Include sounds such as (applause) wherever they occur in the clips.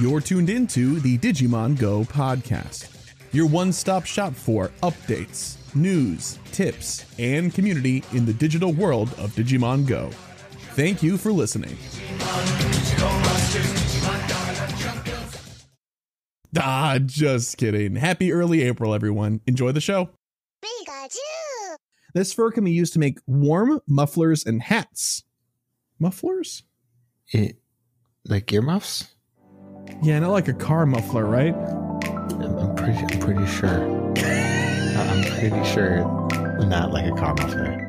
You're tuned into the Digimon Go podcast, your one stop shop for updates, news, tips, and community in the digital world of Digimon Go. Thank you for listening. Ah, just kidding. Happy early April, everyone. Enjoy the show. Pikachu! This fur can be used to make warm mufflers and hats. Mufflers? It, like earmuffs? Yeah, not like a car muffler, right? I'm, I'm pretty. I'm pretty sure. I'm pretty sure not like a car muffler.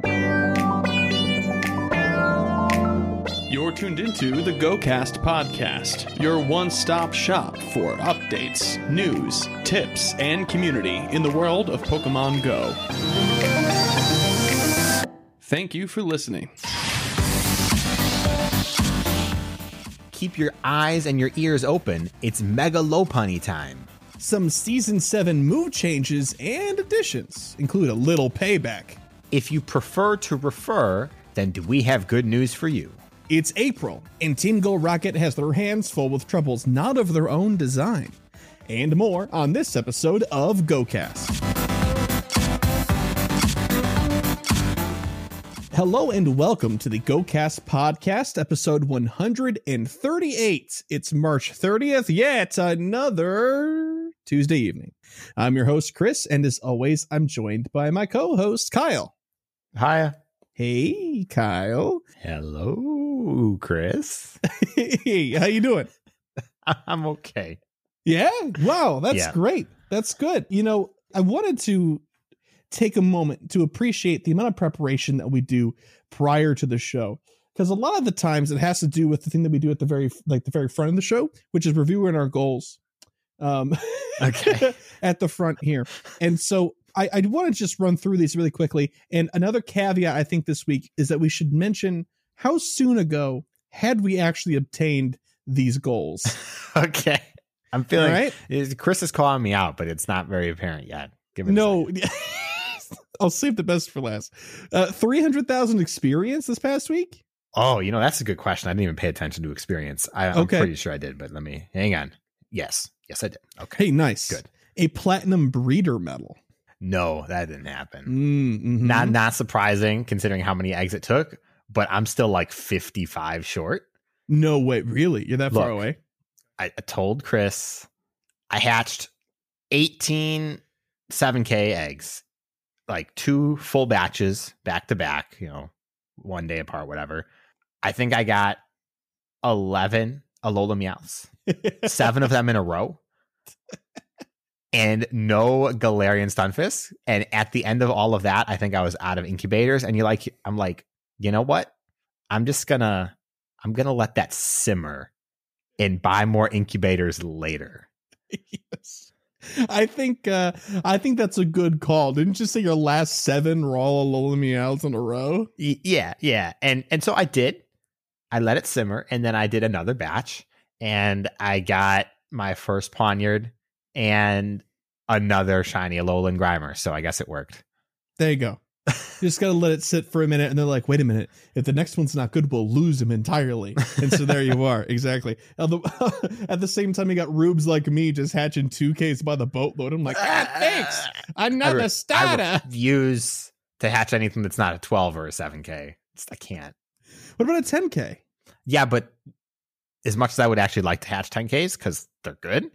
You're tuned into the GoCast podcast, your one stop shop for updates, news, tips, and community in the world of Pokemon Go. Thank you for listening. Keep your eyes and your ears open. It's Mega Lopunny time. Some season 7 move changes and additions include a little payback. If you prefer to refer, then do we have good news for you? It's April, and Team Go Rocket has their hands full with troubles not of their own design. And more on this episode of GoCast. Hello and welcome to the GoCast podcast, episode 138. It's March 30th. yet another Tuesday evening. I'm your host, Chris, and as always, I'm joined by my co host, Kyle. Hiya. Hey, Kyle. Hello, Chris. (laughs) Hey, how you doing? (laughs) I'm okay. Yeah. Wow. That's Yeah. great. That's good. You know, I wanted to take a moment to appreciate the amount of preparation that we do prior to the show. Because a lot of the times it has to do with the thing that we do at the very like the very front of the show, which is reviewing our goals. Um Okay. (laughs) at the front here. And so I, I want to just run through these really quickly. And another caveat I think this week is that we should mention how soon ago had we actually obtained these goals. (laughs) okay. I'm feeling right. Chris is calling me out, but it's not very apparent yet. No. (laughs) I'll save the best for last. Uh, 300,000 experience this past week? Oh, you know, that's a good question. I didn't even pay attention to experience. I, I'm Okay. pretty sure I did, but let me hang on. Yes. Yes, I did. Okay. Hey, nice. Good. A platinum breeder medal. No, that didn't happen. Mm-hmm. Not not surprising considering how many eggs it took, but I'm still like 55 short. No way. Really? You're that far away? I, I told Chris I hatched 18 7K eggs, like two full batches back to back, you know, one day apart, whatever. I think I got 11 Alola Meowths, seven of them in a row, and no Galarian Stunfisk. And at the end of all of that, I think I was out of incubators. And you're like, I'm like, you know what? I'm just gonna, I'm gonna let that simmer and buy more incubators later. (laughs) yes. (laughs) I think uh I think that's a good call. Didn't you say your last seven were all Alola Meowths in a row? Y- yeah, yeah. And and so I did. I let it simmer and then I did another batch and I got my first Ponyta and another shiny Alolan Grimer. So I guess it worked. There you go. You just gotta let it sit for a minute, and they're like, "Wait a minute! If the next one's not good, we'll lose him entirely." And so there you are, (laughs) exactly. At the, (laughs) at the same time, you got rubes like me just hatching two Ks by the boatload. I'm like, ah, thanks, I another re- I starter. refuse to hatch anything that's not a 12 or a 7K. Just, I can't. What about a 10K? Yeah, but as much as I would actually like to hatch 10Ks because they're good,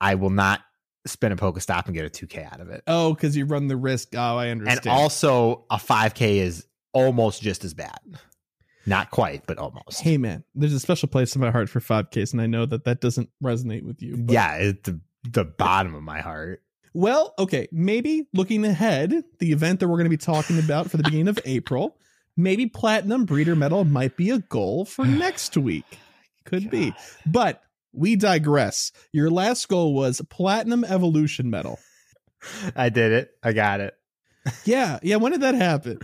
I will not spin a Pokestop and get a 2K out of it. Oh, because you run the risk. Oh, I understand. And also, a 5K is almost just as bad. Not quite, but almost. hey, man, there's a special place in my heart for 5Ks, and I know that that doesn't resonate with you. yeah, it's the, the bottom of my heart. Well, okay, maybe looking ahead, the event that we're going to be talking about for the beginning of (laughs) April, maybe platinum breeder medal might be a goal for (sighs) next week. Could be. But we digress. Your last goal was platinum evolution medal. I did it. I got it. Yeah, yeah. When did that happen?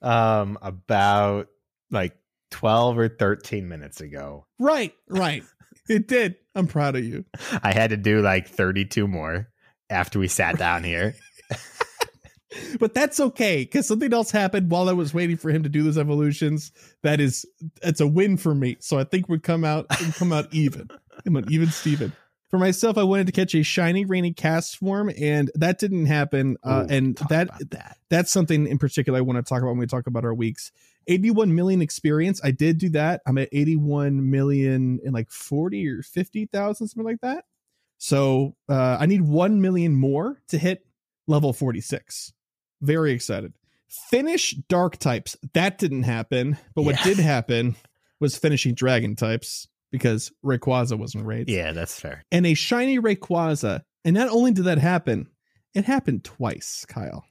Um, about like 12 or 13 minutes ago. Right, right. It did. I'm proud of you. (laughs) I had to do like 32 more after we sat down here. (laughs) but that's okay because something else happened while I was waiting for him to do those evolutions. That is, it's a win for me. So I think we'd come out we'd come out even, even, Steven. For myself, I wanted to catch a shiny rainy Castform, and that didn't happen. Uh, Ooh, and that, that that's something in particular I want to talk about when we talk about our weeks. 81 million experience. I did do that. I'm at 81 million in like 40 or 50,000, something like that. So uh, I need 1 million more to hit level 46. Very excited. Finish dark types. That didn't happen. But what Yeah. did happen was finishing dragon types because Rayquaza wasn't raid. Yeah, that's fair. And a shiny Rayquaza. And not only did that happen, it happened twice, Kyle.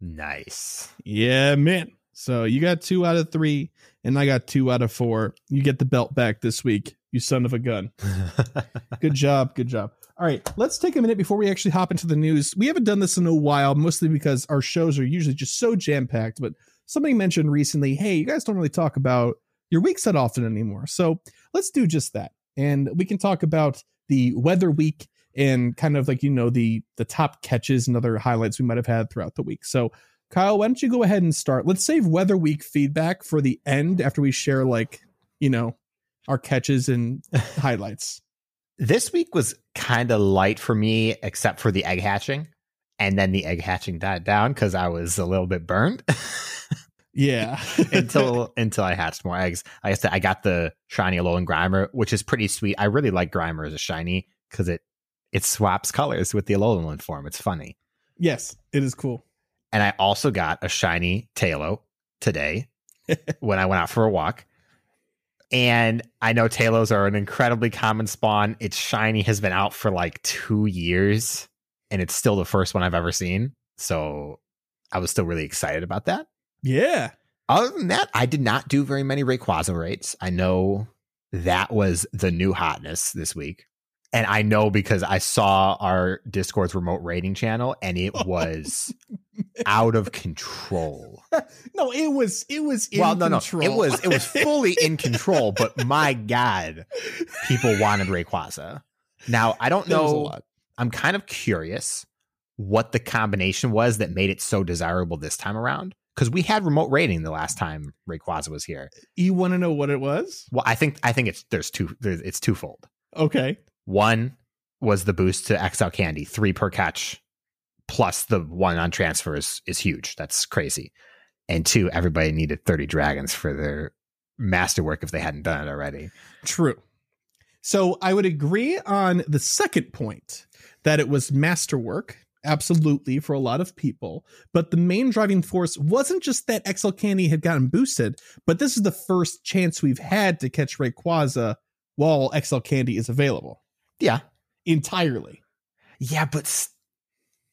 Nice. Yeah, man. So you got two out of three, and I got two out of four. You get the belt back this week, you son of a gun. (laughs) Good job. Good job. All right, let's take a minute before we actually hop into the news. We haven't done this in a while, mostly because our shows are usually just so jam packed. But somebody mentioned recently, hey, you guys don't really talk about your weeks that often anymore. So let's do just that. And we can talk about the weather week and kind of like, you know, the the top catches and other highlights we might have had throughout the week. So Kyle, why don't you go ahead and start? Let's save weather week feedback for the end after we share like, you know, our catches and (laughs) highlights. this week was kind of light for me, except for the egg hatching. And then the egg hatching died down because I was a little bit burned (laughs) Yeah. (laughs) until until I hatched more eggs. Like I said, I got the shiny Alolan Grimer, which is pretty sweet. I really like Grimer as a shiny because it it swaps colors with the Alolan form. It's funny. yes, it is cool. And I also got a shiny Taillow today (laughs) when I went out for a walk. And I know Taillows are an incredibly common spawn. Its shiny has been out for like two years, and it's still the first one I've ever seen. So I was still really excited about that. Yeah. Other than that, I did not do very many Rayquaza rates. I know that was the new hotness this week. And I know because I saw our Discord's remote rating channel and it oh, was out of (laughs) control. No, it was it was in well, no, control. no. It was it was fully in (laughs) control, but my God, people wanted Rayquaza. Now I don't That was a know. I'm kind of curious what the combination was that made it so desirable this time around. Because we had remote rating the last time Rayquaza was here. You want to know what it was? Well, I think I think it's there's two there's, it's twofold. Okay. One was the boost to XL Candy, three per catch, plus the one on transfers is huge. That's crazy. And two, everybody needed 30 dragons for their masterwork if they hadn't done it already. True. So I would agree on the second point that it was masterwork, absolutely, for a lot of people. But the main driving force wasn't just that XL Candy had gotten boosted, but this is the first chance we've had to catch Rayquaza while XL Candy is available Yeah. entirely. Yeah, but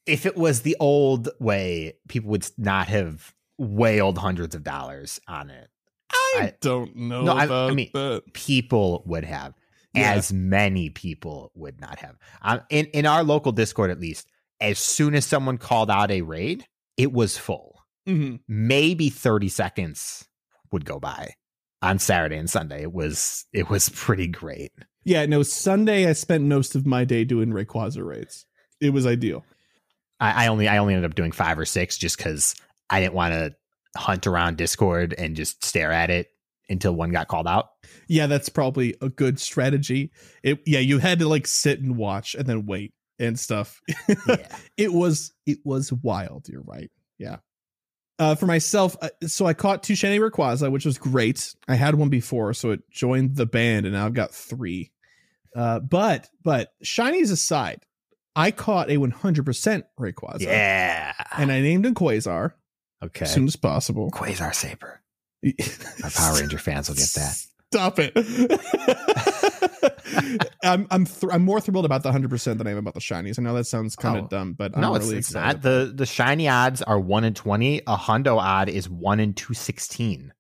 if it was the old way, people would not have wailed hundreds of dollars on it. I, I- don't know No, I- I mean- that. people would have Yeah. as many people would not have um, in in our local discord at least as soon as someone called out a raid it was full Mhm. maybe 30 seconds would go by on saturday and sunday it was it was pretty great Yeah, no, Sunday I spent most of my day doing Rayquaza raids. It was ideal. i, I only i only ended up doing five or six just because i didn't want to hunt around discord and just stare at it until one got called out Yeah, that's probably a good strategy. It yeah, you had to like sit and watch and then wait and stuff. (laughs) yeah it was it was wild. You're right. Yeah. Uh, for myself, uh, so I caught two Shiny Rayquaza, which was great. I had one before, so it joined the band, and now I've got three. Uh, but but shinies aside, I caught a 100% Rayquaza, yeah and I named him Quasar okay as soon as possible. quasar saber (laughs) our power ranger fans will get that Stop it. (laughs) I'm I'm th- I'm more thrilled about the 100% than I am about the shinies. I know that sounds kind of Oh. dumb, but no, I'm it's, really it's excited. not. The the shiny odds are one in twenty. A hundo odd is one in two sixteen.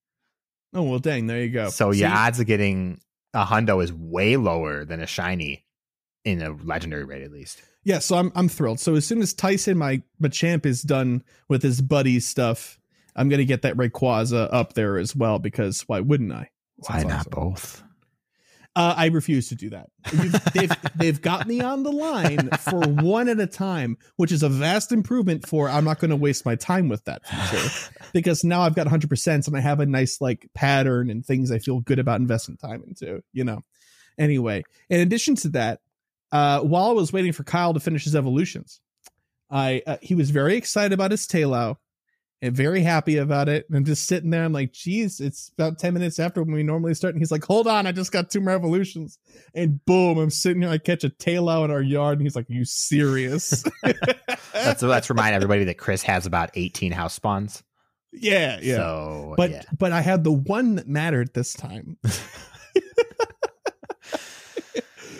oh well, dang, there you go. So See? your odds of getting a hundo is way lower than a shiny in a legendary rate, at least. yeah, so I'm I'm thrilled. So as soon as Tyson, my Machamp, is done with his buddy stuff, I'm gonna get that Rayquaza up there as well because why wouldn't I? Why not awesome. both? Uh, I refuse to do that. They've (laughs) they've got me on the line for one at a time, which is a vast improvement for. I'm not going to waste my time with that feature (laughs) because now I've got 100 percent and I have a nice like pattern and things I feel good about investing time into. You know. Anyway, in addition to that, uh, while I was waiting for Kyle to finish his evolutions, I uh, he was very excited about his Taillow and very happy about it. And I'm just sitting there. I'm like, geez, it's about 10 minutes after when we normally start. And he's like, hold on, I just got two more evolutions. And boom, I'm sitting here. I catch a Taillow in our yard. And he's like, are you serious? (laughs) (laughs) Let's let's remind everybody that Chris has about 18 house spawns. yeah, yeah. So, but yeah. but I had the one that mattered this time. (laughs) it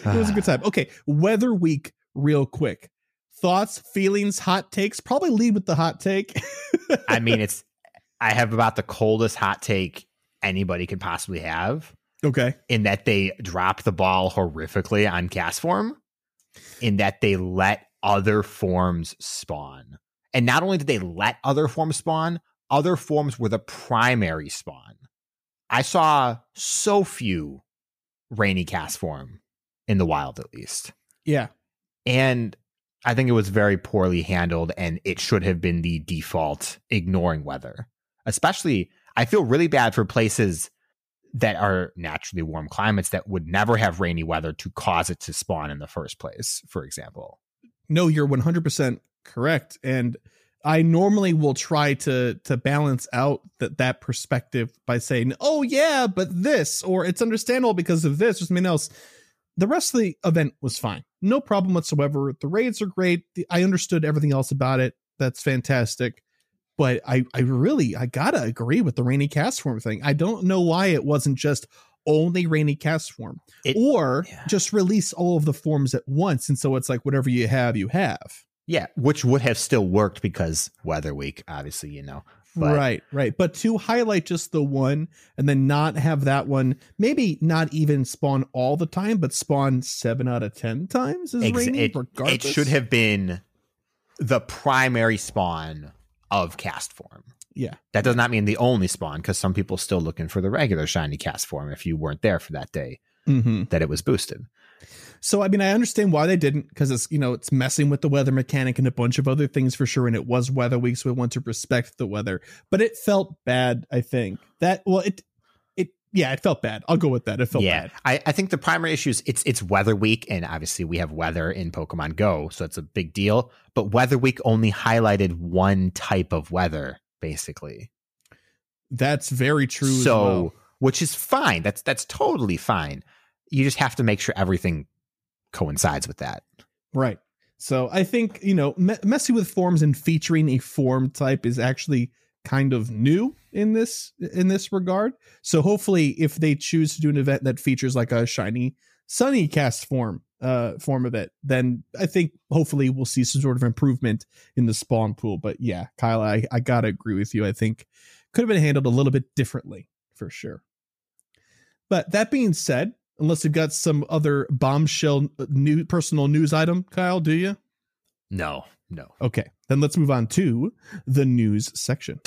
was a good time. Okay, weather week, real quick. Thoughts, feelings, hot takes. Probably lead with the hot take. (laughs) I mean, it's I have about the coldest hot take anybody could possibly have okay. in that they dropped the ball horrifically on Castform, in that they let other forms spawn. And not only did they let other forms spawn, other forms were the primary spawn. I saw so few rainy Castform in the wild, at least. Yeah. And I think it was very poorly handled, and it should have been the default ignoring weather. Especially, I feel really bad for places that are naturally warm climates that would never have rainy weather to cause it to spawn in the first place, for example. No, you're 100% correct. And I normally will try to to balance out that that perspective by saying, "Oh yeah, but this," or "It's understandable because of this," or something else. The rest of the event was fine, no problem whatsoever. The raids are great. The, I understood everything else about it. That's fantastic. But I, I really, I gotta agree with the rainy Castform thing. I don't know why it wasn't just only rainy Castform, It- or yeah. just release all of the forms at once, and so it's like whatever you have, you have. Yeah, which would have still worked because weather week, obviously, you know. But- right, right. But to highlight just the one and then not have that one, maybe not even spawn all the time, but spawn seven out of ten times is Ex- rainy. it, it should have been the primary spawn of Castform. Yeah. That does not mean the only spawn because some people still looking for the regular shiny Castform if you weren't there for that day hmm that it was boosted. So I mean, I understand why they didn't because it's you know it's messing with the weather mechanic and a bunch of other things for sure. And it was weather week, so we want to respect the weather. But it felt bad. I think that well, it it yeah, it felt bad. I'll go with that. It felt yeah, bad. I, I think the primary issue is it's it's weather week, and obviously we have weather in Pokemon Go, so it's a big deal. But weather week only highlighted one type of weather, basically. That's very true. as so well. which is fine. That's that's totally fine. You just have to make sure everything coincides with that. Right. So I think, you know, me- messing with forms and featuring a form type is actually kind of new in this in this regard. So hopefully if they choose to do an event that features like a shiny sunny Castform uh form of it, then I think hopefully we'll see some sort of improvement in the spawn pool. But yeah, Kyle, I, I gotta agree with you. I think could have been handled a little bit differently for sure. But that being said, unless you've got some other bombshell uh, new personal news item, Kyle, do you? No, no. Okay, then let's move on to the news section.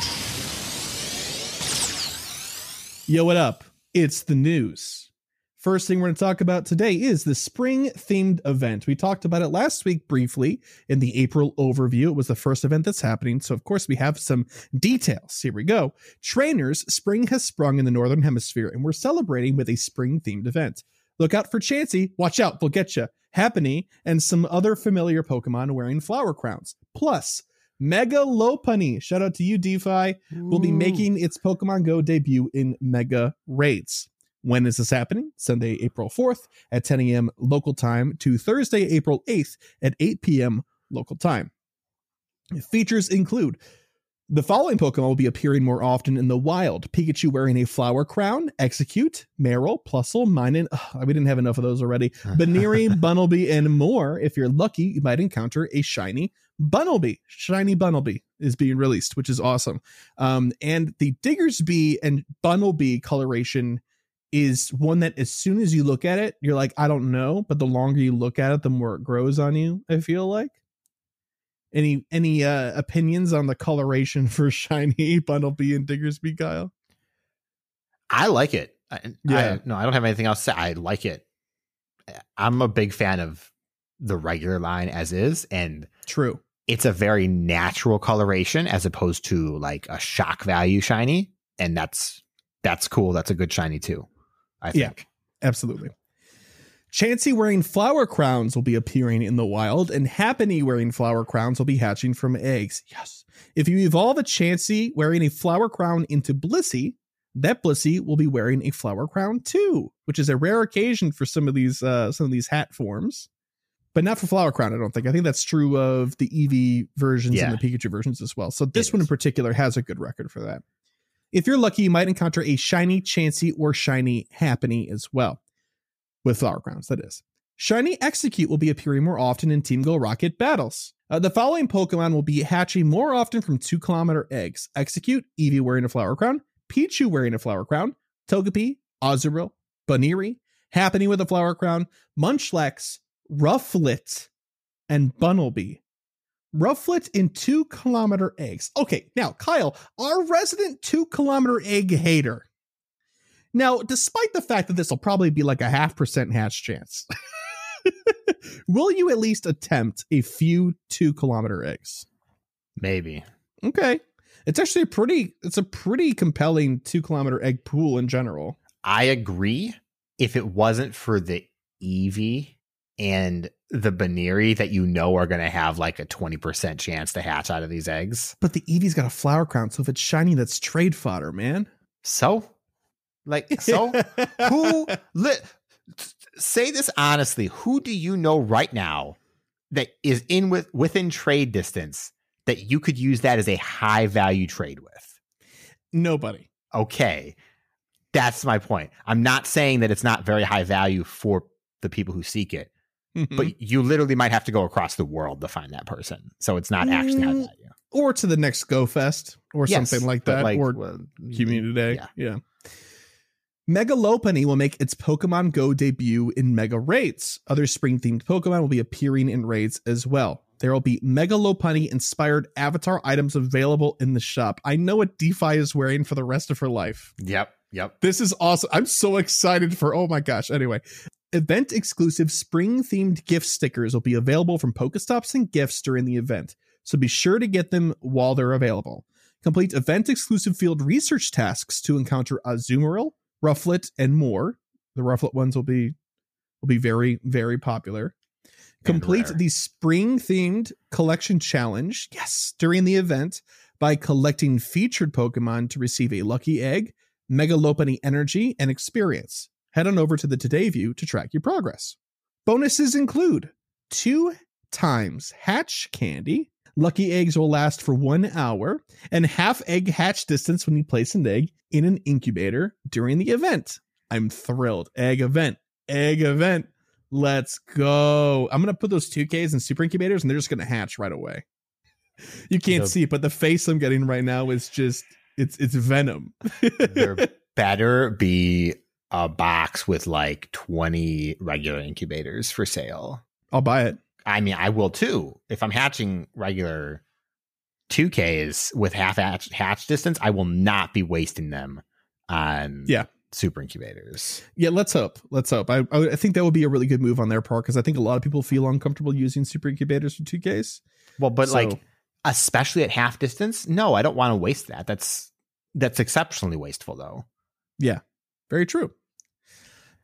Yo, what up? It's the news. First thing we're going to talk about today is the spring themed event. We talked about it last week briefly in the April overview. It was the first event that's happening. So, of course, we have some details. Here we go. Trainers, spring has sprung in the Northern Hemisphere, and we're celebrating with a spring themed event. Look out for Chansey. Watch out, they'll get you. Happiny, and some other familiar Pokemon wearing flower crowns. Plus, Mega Lopunny, shout out to you, DPhiE, will be making its Pokemon Go debut in Mega Raids. When is this happening? Sunday, April 4th at 10 a.m. local time to Thursday, April 8th at 8 p.m. local time. Features include the following Pokemon will be appearing more often in the wild Pikachu wearing a flower crown, Exeggcute, Marill, Plusle, Minun. We didn't have enough of those already. (laughs) Buneary, Bunnelby, and more. If you're lucky, you might encounter a shiny Bunnelby. Shiny Bunnelby is being released, which is awesome. Um, and the Diggersby and Bunnelby coloration is one that as soon as you look at it, you're like, I don't know, but the longer you look at it, the more it grows on you, I feel like. Any any uh opinions on the coloration (laughs) for shiny Bunnelby and Diggersby, Kyle? I like it. I, Yeah. I, no, I don't have anything else to say. I like it. I'm a big fan of the regular line as is, and True. it's a very natural coloration as opposed to like a shock value shiny, and that's that's cool. That's a good shiny too. I Yeah. Absolutely. Chansey wearing flower crowns will be appearing in the wild, and Happiny wearing flower crowns will be hatching from eggs. Yes. If you evolve a Chansey wearing a flower crown into Blissey, that Blissey will be wearing a flower crown too, which is a rare occasion for some of these uh, some of these hat forms, but not for flower crown. I don't think. I think that's true of the Eevee versions Yeah. and the Pikachu versions as well. So this It one in particular has a good record for that. If you're lucky, you might encounter a shiny Chansey or shiny Happiny as well with flower crowns, that is. Shiny Exeggcute will be appearing more often in Team Go Rocket battles. Uh, the following Pokemon will be hatching more often from 2 kilometer eggs Exeggcute, Eevee wearing a flower crown, Pichu wearing a flower crown, Togepi, Azurill, Buneary, Happiny with a flower crown, Munchlax, Rufflet, and Bunnelby. Rufflet in 2 kilometer eggs. Okay, now, Kyle, our resident 2 kilometer egg hater. Now, despite the fact that this will probably be like a half percent hatch chance, (laughs) will you at least attempt a few two kilometer eggs? Maybe. Okay. It's actually a pretty it's a pretty compelling two kilometer egg pool in general. I agree. If it wasn't for the Eevee and the Buneary that you know are going to have like a 20% chance to hatch out of these eggs. But the Eevee's got a flower crown, so if it's shiny, that's trade fodder, man. So, like, so (laughs) who li- say this honestly, who do you know right now that is in with within trade distance that you could use that as a high value trade with? Nobody. Okay. That's my point. I'm not saying that it's not very high value for the people who seek it, Mhm. but you literally might have to go across the world to find that person. So it's not actually high Mm, value. or to the next Go Fest or Yes, something like that. or well, Community Day. Yeah. Yeah. Mega Lopunny will make its Pokemon Go debut in Mega Raids. Other spring themed Pokemon will be appearing in raids as well. There will be Mega Lopunny inspired avatar items available in the shop. I know what DPhiE is wearing for the rest of her life. Yep. Yep. This is awesome. I'm so excited for, oh my gosh. Anyway, event exclusive spring themed gift stickers will be available from Pokestops and gifts during the event. So be sure to get them while they're available. Complete event exclusive field research tasks to encounter Azumarill, Rufflet, and more. The Rufflet ones will be will be very, very popular. Complete the spring themed collection challenge, yes, during the event by collecting featured Pokemon to receive a lucky egg, Mega Lopunny energy, and experience. Head on over to the Today View to track your progress. Bonuses include two times hatch candy. Lucky eggs will last for one hour and half egg hatch distance when you place an egg in an incubator during the event. I'm thrilled. Egg event. Egg event. Let's go. I'm going to put those 2Ks in super incubators and they're just going to hatch right away. You can't The- see it, but the face I'm getting right now is just it's it's venom. there (laughs) better be a box with like 20 regular incubators for sale. I'll buy it. I mean, I will too. If I'm hatching regular 2Ks with half hatch, hatch distance, I will not be wasting them on Yeah. super incubators. Yeah, let's hope. Let's hope. I I think that would be a really good move on their part because I think a lot of people feel uncomfortable using super incubators for 2Ks. Well, but So- like, especially at half distance, no, I don't want to waste that. That's that's exceptionally wasteful, though. Yeah. Very true.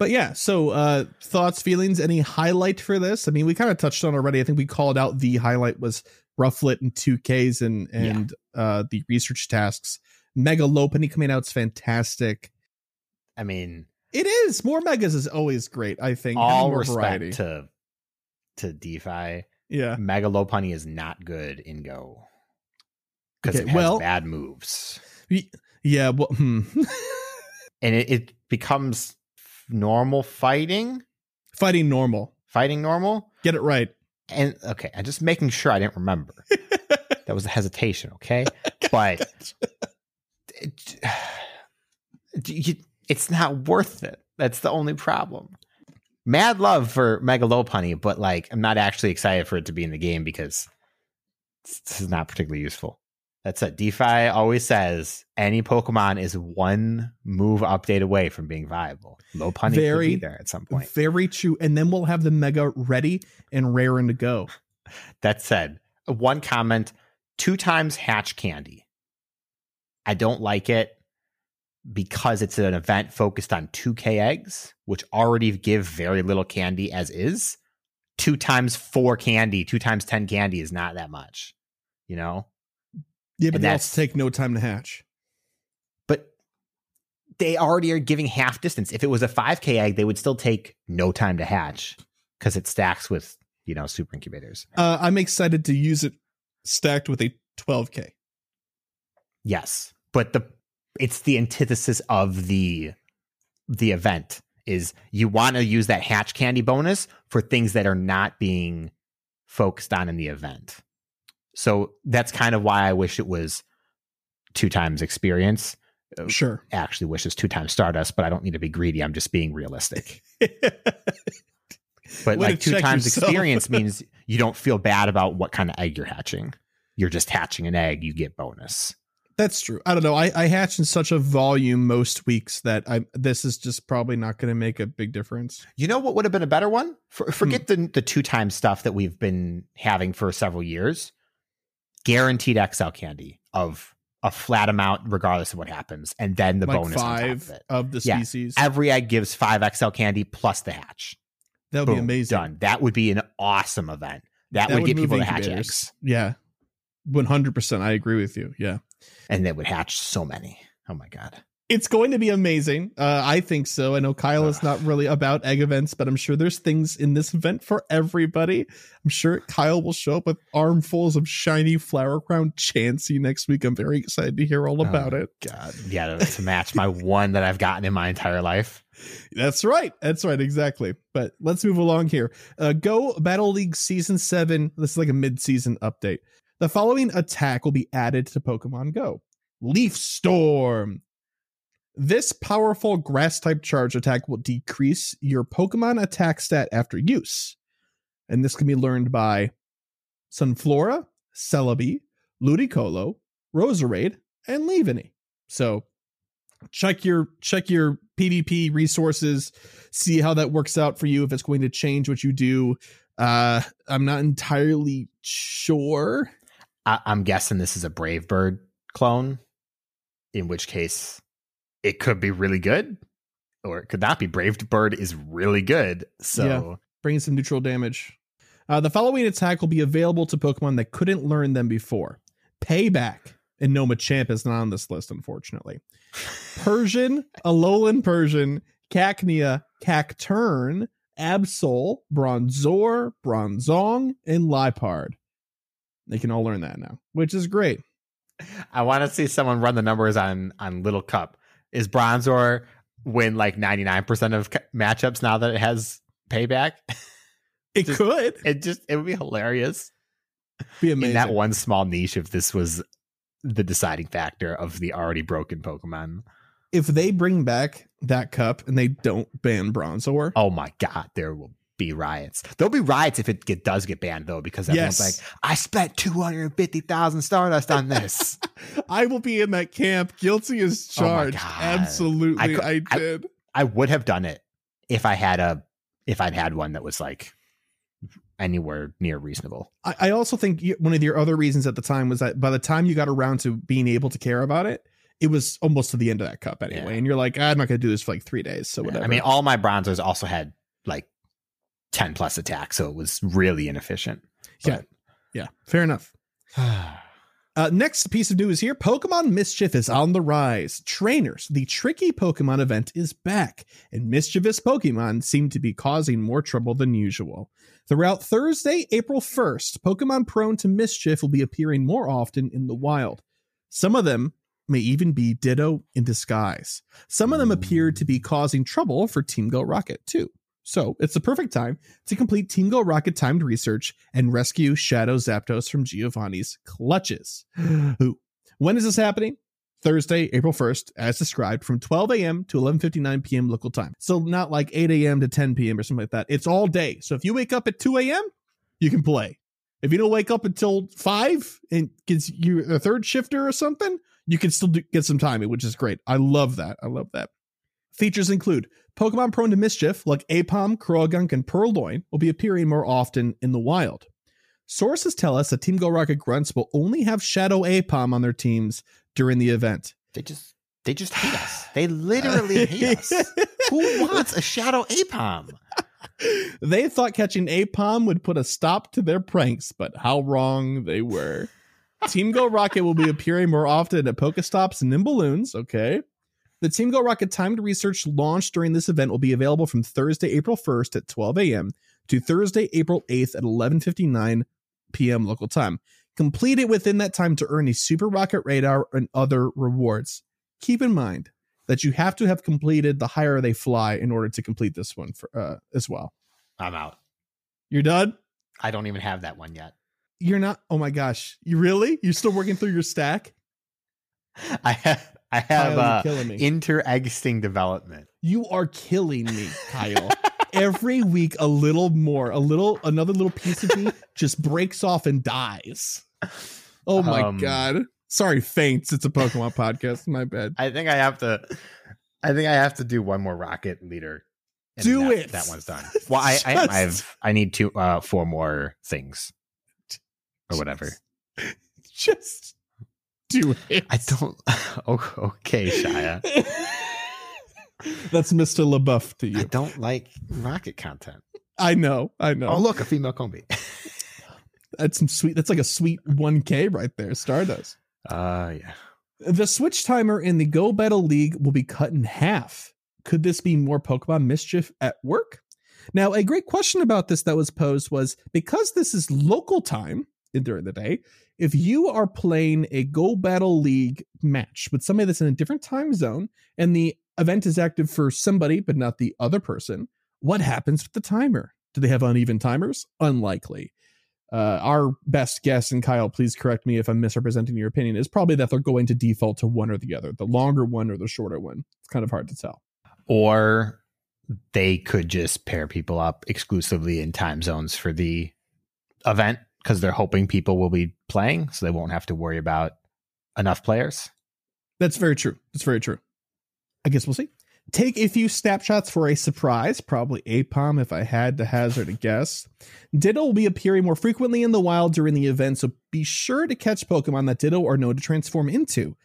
But yeah, so uh thoughts, feelings, any highlight for this? I mean, we kind of touched on already. I think we called out the highlight was Rufflet and 2Ks and and uh the research tasks. Mega Lopunny coming out is fantastic. I mean, It is. More megas is always great, I think. All respect variety. to to DPhiE. yeah. Megalopunny is not good in Go because Okay, it has well- bad moves, Yeah, well, hmm. (laughs) and it, it becomes normal fighting, fighting normal. fighting normal. Get it right. And okay, I'm just making sure I didn't remember. (laughs) that was a hesitation, okay? (laughs) But (sighs) it, you- it's not worth it. That's the only problem. Mad love for Megalopunny, but like I'm not actually excited for it to be in the game because this is not particularly useful. That's it. DPhiE always says any Pokemon is one move update away from being viable. Lopunny could Very- be there at some point. Very true. And then we'll have the mega ready and rare raring to go. (laughs) That said, one comment: two times Hatch Candy. I don't like it because it's an event focused on 2K eggs, which already give very little candy as is. Two times four candy, two times 10 candy is not that much, you know? Yeah, but And they also take no time to hatch. But they already are giving half distance. If it was a 5K egg, they would still take no time to hatch because it stacks with, you know, super incubators. Uh, I'm excited to use it stacked with a 12K. Yes, but the it's the antithesis of the the event is you want to use that hatch candy bonus for things that are not being focused on in the event. So that's kind of why I wish it was two times experience. Sure. Actually, wish it's two times Stardust, but I don't need to be greedy. I'm just being realistic. (laughs) But like two times yourself. experience (laughs) means you don't feel bad about what kind of egg you're hatching. You're just hatching an egg, you get bonus. That's true. I don't know. I, I hatch in such a volume most weeks that I this is just probably not going to make a big difference. You know what would have been a better one? For, Hmm. forget the the two time stuff that we've been having for several years. Guaranteed XL candy of a flat amount, regardless of what happens, and then the like bonus five of of the Yeah. species. Every egg gives five XL candy plus the hatch. that would Boom, be amazing. Done. That would be an awesome event. That, That would, would get people to hatch eggs, Yeah. 100%. I agree with you. Yeah. and they would hatch so many. Oh my god! It's going to be amazing. Uh, I think so. I know Kyle is not really about egg events, but I'm sure there's things in this event for everybody. I'm sure Kyle will show up with armfuls of shiny flower crown Chansey next week. I'm very excited to hear all about Oh, it. God, yeah, to, to match my one that I've gotten in my entire life. That's right. That's right. Exactly. But let's move along here. Uh, Go Battle League Season 7. This is like a mid season update. The following attack will be added to Pokemon Go Leaf Storm. This powerful grass type charge attack will decrease your Pokemon attack stat after use. And this can be learned by Sunflora, Celebi, Ludicolo, Roserade, and Leavanny. So check your check your PvP resources, see how that works out for you if it's going to change what you do. Uh I'm not entirely sure. I, I'm guessing this is a Brave Bird clone, in which case it could be really good, or it could not be. Brave Bird is really good. So Yeah. Bringing some neutral damage. Uh, the following attack will be available to Pokemon that couldn't learn them before. Payback. And no Machamp is not on this list, unfortunately. (laughs) Persian, Alolan Persian, Cacnea, Cacturn, Absol, Bronzor, Bronzong, and Liepard. They can all learn that now, which is great. I want to see someone run the numbers on on Little Cup. Is Bronzor win like 99% of matchups now that it has payback? (laughs) It Just- could It just it would be hilarious be amazing. in that one small niche if this was the deciding factor of the already broken Pokemon. if they bring back that cup and they don't ban Bronzor, Oh my god, there will be riots. There'll be riots if it get, does get banned though, because everyone's Yes. like, I spent two hundred and fifty thousand Stardust on this. (laughs) I will be in that camp, guilty as Oh charged. God. Absolutely, I I, cou- I- did. I would have done it if I had a if I'd had one that was like anywhere near reasonable. I, I also think you- one of your other reasons at the time was that by the time you got around to being able to care about it, it was almost to the end of that cup anyway. Yeah. And you're like, ah, I'm not going to do this for like three days. So whatever. I mean, all my bronzers also had like ten plus attack, so it was really inefficient. Yeah. yeah, fair enough. (sighs) Uh, next piece of news here Pokemon Mischief is on the rise. Trainers, the tricky Pokemon event is back, and mischievous Pokemon seem to be causing more trouble than usual. Throughout Thursday, April 1st, Pokemon prone to mischief will be appearing more often in the wild. Some of them may even be Ditto in disguise. Some of them appear to be causing trouble for Team Go Rocket, too. So it's the perfect time to complete Team Go Rocket timed research and rescue Shadow Zapdos from Giovanni's clutches. (gasps) Ooh. When is this happening? Thursday, April 1st, as described, from 12 a.m. to 11.59 p.m. local time. So not like 8 a.m. to 10 p.m. or something like that. It's all day. So if you wake up at 2 a.m., you can play. If you don't wake up until five and gets you a third shifter or something, you can still do, get some timing, which is great. I love that. I love that. Features include Pokemon prone to mischief, like Aipom, Croagunk, and Purrloin, will be appearing more often in the wild. Sources tell us that Team Go Rocket Grunts will only have Shadow Aipom on their teams during the event. They just they just hate us. (sighs) They literally hate us. Who wants a shadow aipom? (laughs) they thought catching Aipom would put a stop to their pranks, but how wrong they were. (laughs) Team Go Rocket will be appearing more often at Pokestops and in balloons. Okay. The Team Go Rocket timed research launch during this event will be available from Thursday, April 1st at 12 a.m. to Thursday, April 8th at 11:59 p.m. local time. Complete it within that time to earn a Super Rocket Radar and other rewards. Keep in mind that you have to have completed the higher they fly in order to complete this one for, uh, as well. I'm out. You're done? I don't even have that one yet. You're not. Oh my gosh. You really? You're still working through your stack? (laughs) I have I have uh, killing me. inter eggsting development. You are killing me, Kyle. Every week, a little more, a little, another little piece of me (laughs) just breaks off and dies. Oh my Um, god! Sorry, faints. It's a Pokemon podcast. My bad. I think I have to. I think I have to do one more rocket leader. and Do that- it. That one's done. Well, I I, (laughs) I have I need two uh four more things or whatever. Just (laughs) do it. I don't. (laughs) Oh, okay, Shia. That's Mr. LaBeouf to you. I don't like rocket content. I know. I know. Oh, look, a female Combee. That's some sweet. That's like a sweet 1K right there. Stardust. Uh, yeah. The switch timer in the Go Battle League will be cut in half. Could this be more Pokemon mischief at work? Now, a great question about this that was posed was because this is local time during the day, if you are playing a Go Battle League match with somebody that's in a different time zone and the event is active for somebody but not the other person, what happens with the timer? Do they have uneven timers? Unlikely. Uh, our best guess, and Kyle, please correct me if I'm misrepresenting your opinion, is probably that they're going to default to one or the other, the longer one or the shorter one. It's kind of hard to tell. Or they could just pair people up exclusively in time zones for the event because they're hoping people will be playing, so they won't have to worry about enough players. That's very true. That's very true. I guess we'll see. Take a few snapshots for a surprise, probably Aipom if I had to hazard a guess. Ditto will be appearing more frequently in the wild during the event, so be sure to catch Pokemon that Ditto are known to transform into.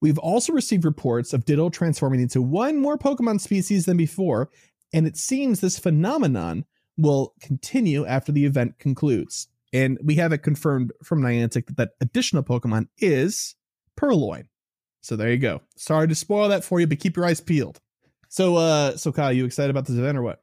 We've also received reports of Ditto transforming into one more Pokemon species than before, and it seems this phenomenon will continue after the event concludes. And we have it confirmed from Niantic that that additional Pokemon is Purrloin. So there you go. Sorry to spoil that for you, but keep your eyes peeled. So uh so Kyle, you excited about this event or what?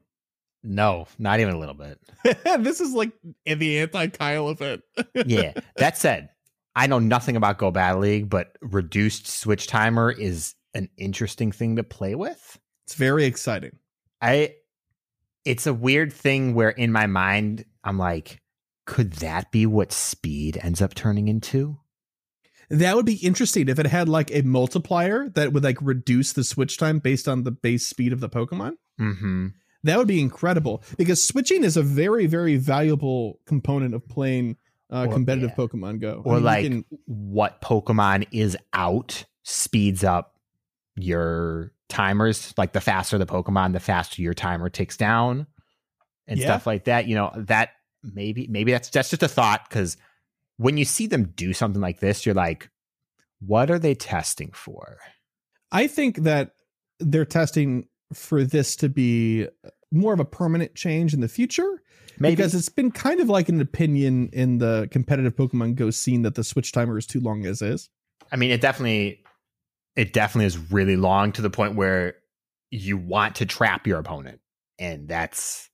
No, not even a little bit. (laughs) this is like in the anti-Kyle event. (laughs) Yeah. that said, I know nothing about Go Battle League, but reduced switch timer is an interesting thing to play with. It's very exciting. I it's a weird thing where in my mind I'm like, could that be what speed ends up turning into? That would be interesting if it had like a multiplier that would like reduce the switch time based on the base speed of the Pokemon. Mm-hmm. That would be incredible because switching is a very, very valuable component of playing uh, Or- competitive yeah. Pokemon Go. I Or mean, like can- what Pokemon is out speeds up your timers. Like the faster the Pokemon, the faster your timer ticks down and Yeah. stuff like that. You know, that maybe maybe that's that's just a thought because when you see them do something like this, you're like, what are they testing for? I think that they're testing for this to be uh, more of a permanent change in the future Maybe because it's been kind of like an opinion in the competitive Pokemon Go scene that the switch timer is too long as is. I mean, it definitely, it definitely is really long to the point where you want to trap your opponent, and that's,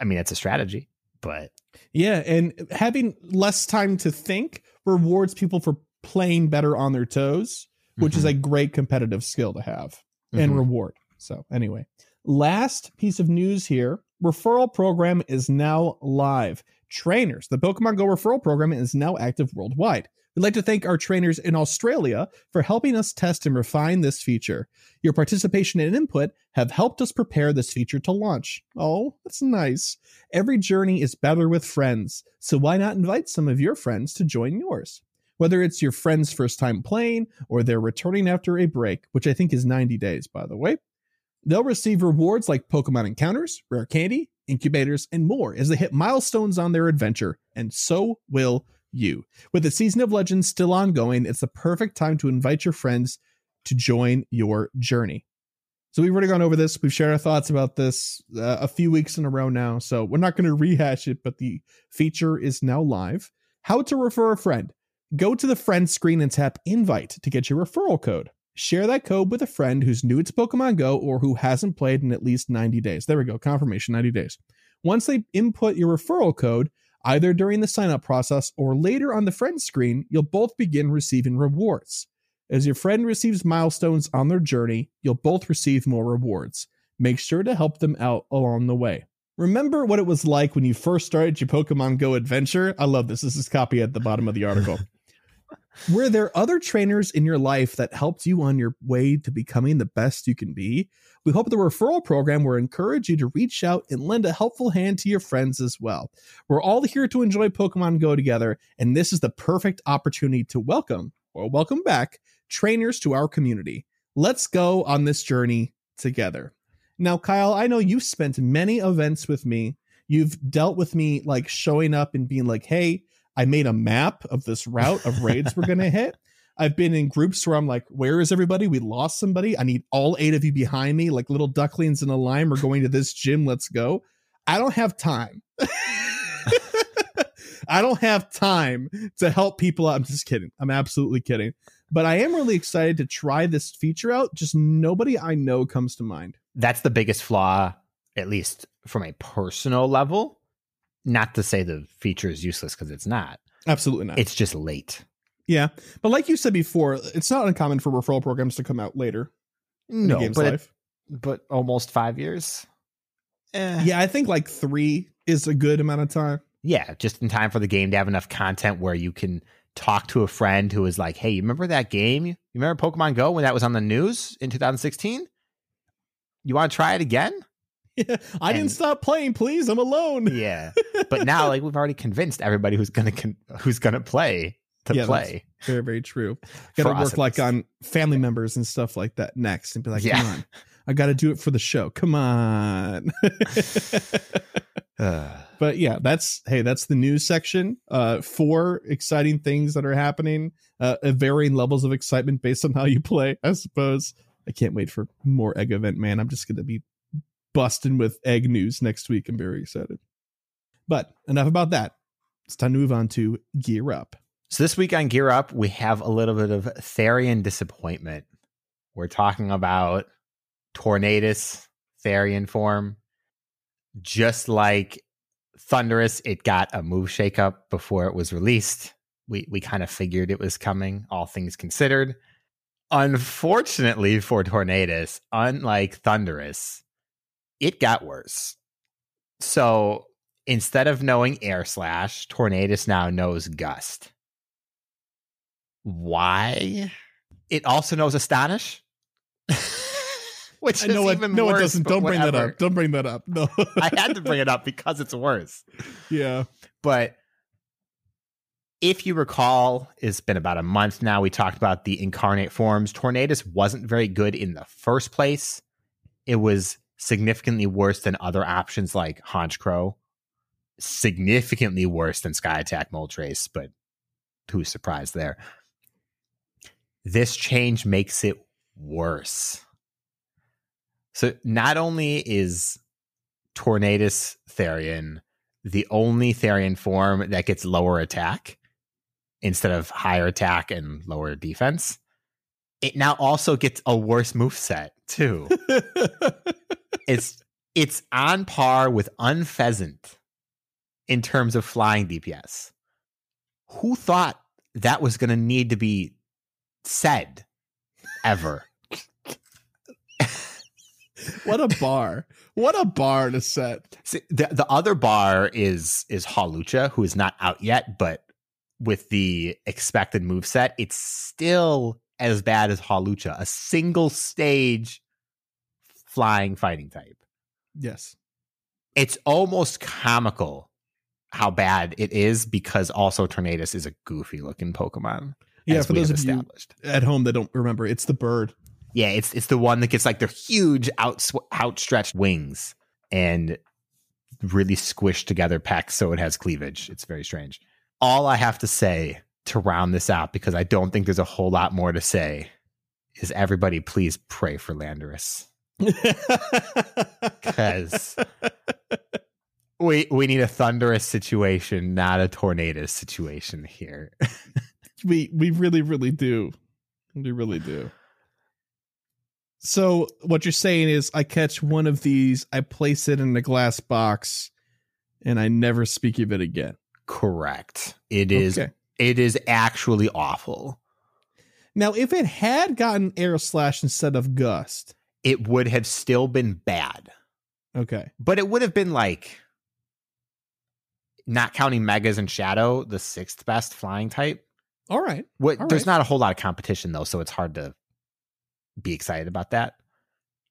I mean, that's a strategy. But Yeah, and having less time to think rewards people for playing better on their toes, which is Mhm. a great competitive skill to have and Mhm. reward. So, anyway, last piece of news here referral program is now live. trainers. The Pokemon Go referral program is now active worldwide. We'd like to thank our trainers in Australia for helping us test and refine this feature. Your participation and input have helped us prepare this feature to launch. Oh, that's nice. Every journey is better with friends, so why not invite some of your friends to join yours? Whether it's your friend's first time playing or they're returning after a break, which I think is 90 days, by the way, they'll receive rewards like Pokemon encounters, rare candy, incubators, and more as they hit milestones on their adventure, and so will you. With the Season of Legends still ongoing, it's the perfect time to invite your friends to join your journey. So we've already gone over this. We've shared our thoughts about this uh, a few weeks in a row now. So we're not going (laughs) to rehash it, but the feature is now live. How to refer a friend. Go to the friend screen and tap invite to get your referral code. Share that code with a friend who's new to Pokemon Go or who hasn't played in at least 90 days. There we go. Confirmation 90 days. Once they input your referral code, either during the sign up process or later on the friend screen, you'll both begin receiving rewards. As your friend receives milestones on their journey, you'll both receive more rewards. Make sure to help them out along the way. Remember what it was like when you first started your Pokemon Go adventure? I love this. This is copy at the bottom of the article. (laughs) Were there other trainers in your life that helped you on your way to becoming the best you can be? We hope the referral program will encourage you to reach out and lend a helpful hand to your friends as well. We're all here to enjoy Pokemon Go together, and this is the perfect opportunity to welcome or welcome back trainers to our community. Let's go on this journey together. Now, Kyle, I know you've spent many events with me. You've dealt with me like showing up and being like, hey, I made a map of this route of raids we're going (laughs) to hit. I've been in groups where I'm like, where is everybody? We lost somebody. I need all eight of you behind me, like little ducklings in a line. We're going to this gym. Let's go. I don't have time. (laughs) I don't have time to help people out. I'm just kidding. I'm absolutely kidding. But I am really excited to try this feature out. Just nobody I know comes to mind. That's the biggest flaw, at least from a personal level. Not to say the feature is useless because it's not. Absolutely not. It's just late. yeah. But like you said before, it's not uncommon for referral programs to come out later in No, but it- but almost five years. Eh. yeah, I think like three is a good amount of time. yeah, just in time for the game to have enough content where you can talk to a friend who is like, "Hey, you remember that game? You remember Pokemon Go when that was on the news in 2016? You want to try it again?" Yeah, (laughs) I And- didn't stop playing. Please, I'm alone. (laughs) Yeah, but now like we've already convinced everybody who's gonna con- who's gonna play to Yeah, play. Very, very true. (laughs) Got to work like on family members and stuff like that next, and be like, Yeah. "Come on, I got to do it for the show. Come on." (sighs) (sighs) But yeah, that's hey, that's the news section. Uh, four exciting things that are happening. Uh, at varying levels of excitement based on how you play, I suppose. I can't wait for more egg event, man. I'm just gonna be busting with egg news next week. I'm very excited. But enough about that. It's time to move on to gear up. So this week on Gear Up, we have a little bit of Therian disappointment. We're talking about Tornadus Therian form. Just like Thundurus, it got a move shakeup before it was released. We we kind of figured it was coming, all things considered. Unfortunately for Tornadus, unlike Thundurus, it got worse. So instead of knowing Air Slash, Tornadus now knows Gust. Why? It also knows Astonish, (laughs) which I is know it. even No, worse. it doesn't. Don't bring that up. Don't bring that up. No. (laughs) I had to bring it up (laughs) because it's worse. yeah. But if you recall, it's been about a month now. We talked about the incarnate forms. Tornadus wasn't very good in the first place. It was significantly worse than other options like Honchkrow, significantly worse than Sky Attack Moltres, but who's surprised there? This change makes it worse. So not only is Tornadus Therian the only Therian form that gets lower attack instead of higher attack and lower defense. It now also gets a worse move set too. (laughs) it's it's on par with Unfezant in terms of flying DPS. Who thought that was going to need to be said ever? (laughs) what a bar. What a bar to set. See, the the other bar is is Hawlucha, who is not out yet, but with the expected move set, it's still as bad as Hawlucha, a single stage flying fighting type. Yes. It's almost comical how bad it is because also Tornadus is a goofy looking Pokemon. Yeah, for those of you established. at home that don't remember, it's the bird. Yeah, it's it's the one that gets like their huge out outstretched wings and really squished together pecs so it has cleavage. It's very strange. All I have to say to round this out because I don't think there's a whole lot more to say is everybody please pray for Landorus cuz we we need a Thundurus situation, not a tornado situation here. (laughs) we we really really do we really do so what you're saying is i catch one of these i place it in a glass box and i never speak of it again Correct. It is Okay. it is actually awful. now if it had gotten air slash instead of gust It would have still been bad. okay. But it would have been like not counting megas and shadow the sixth best flying type. All right. What, All there's right. not a whole lot of competition though so it's hard to be excited about that.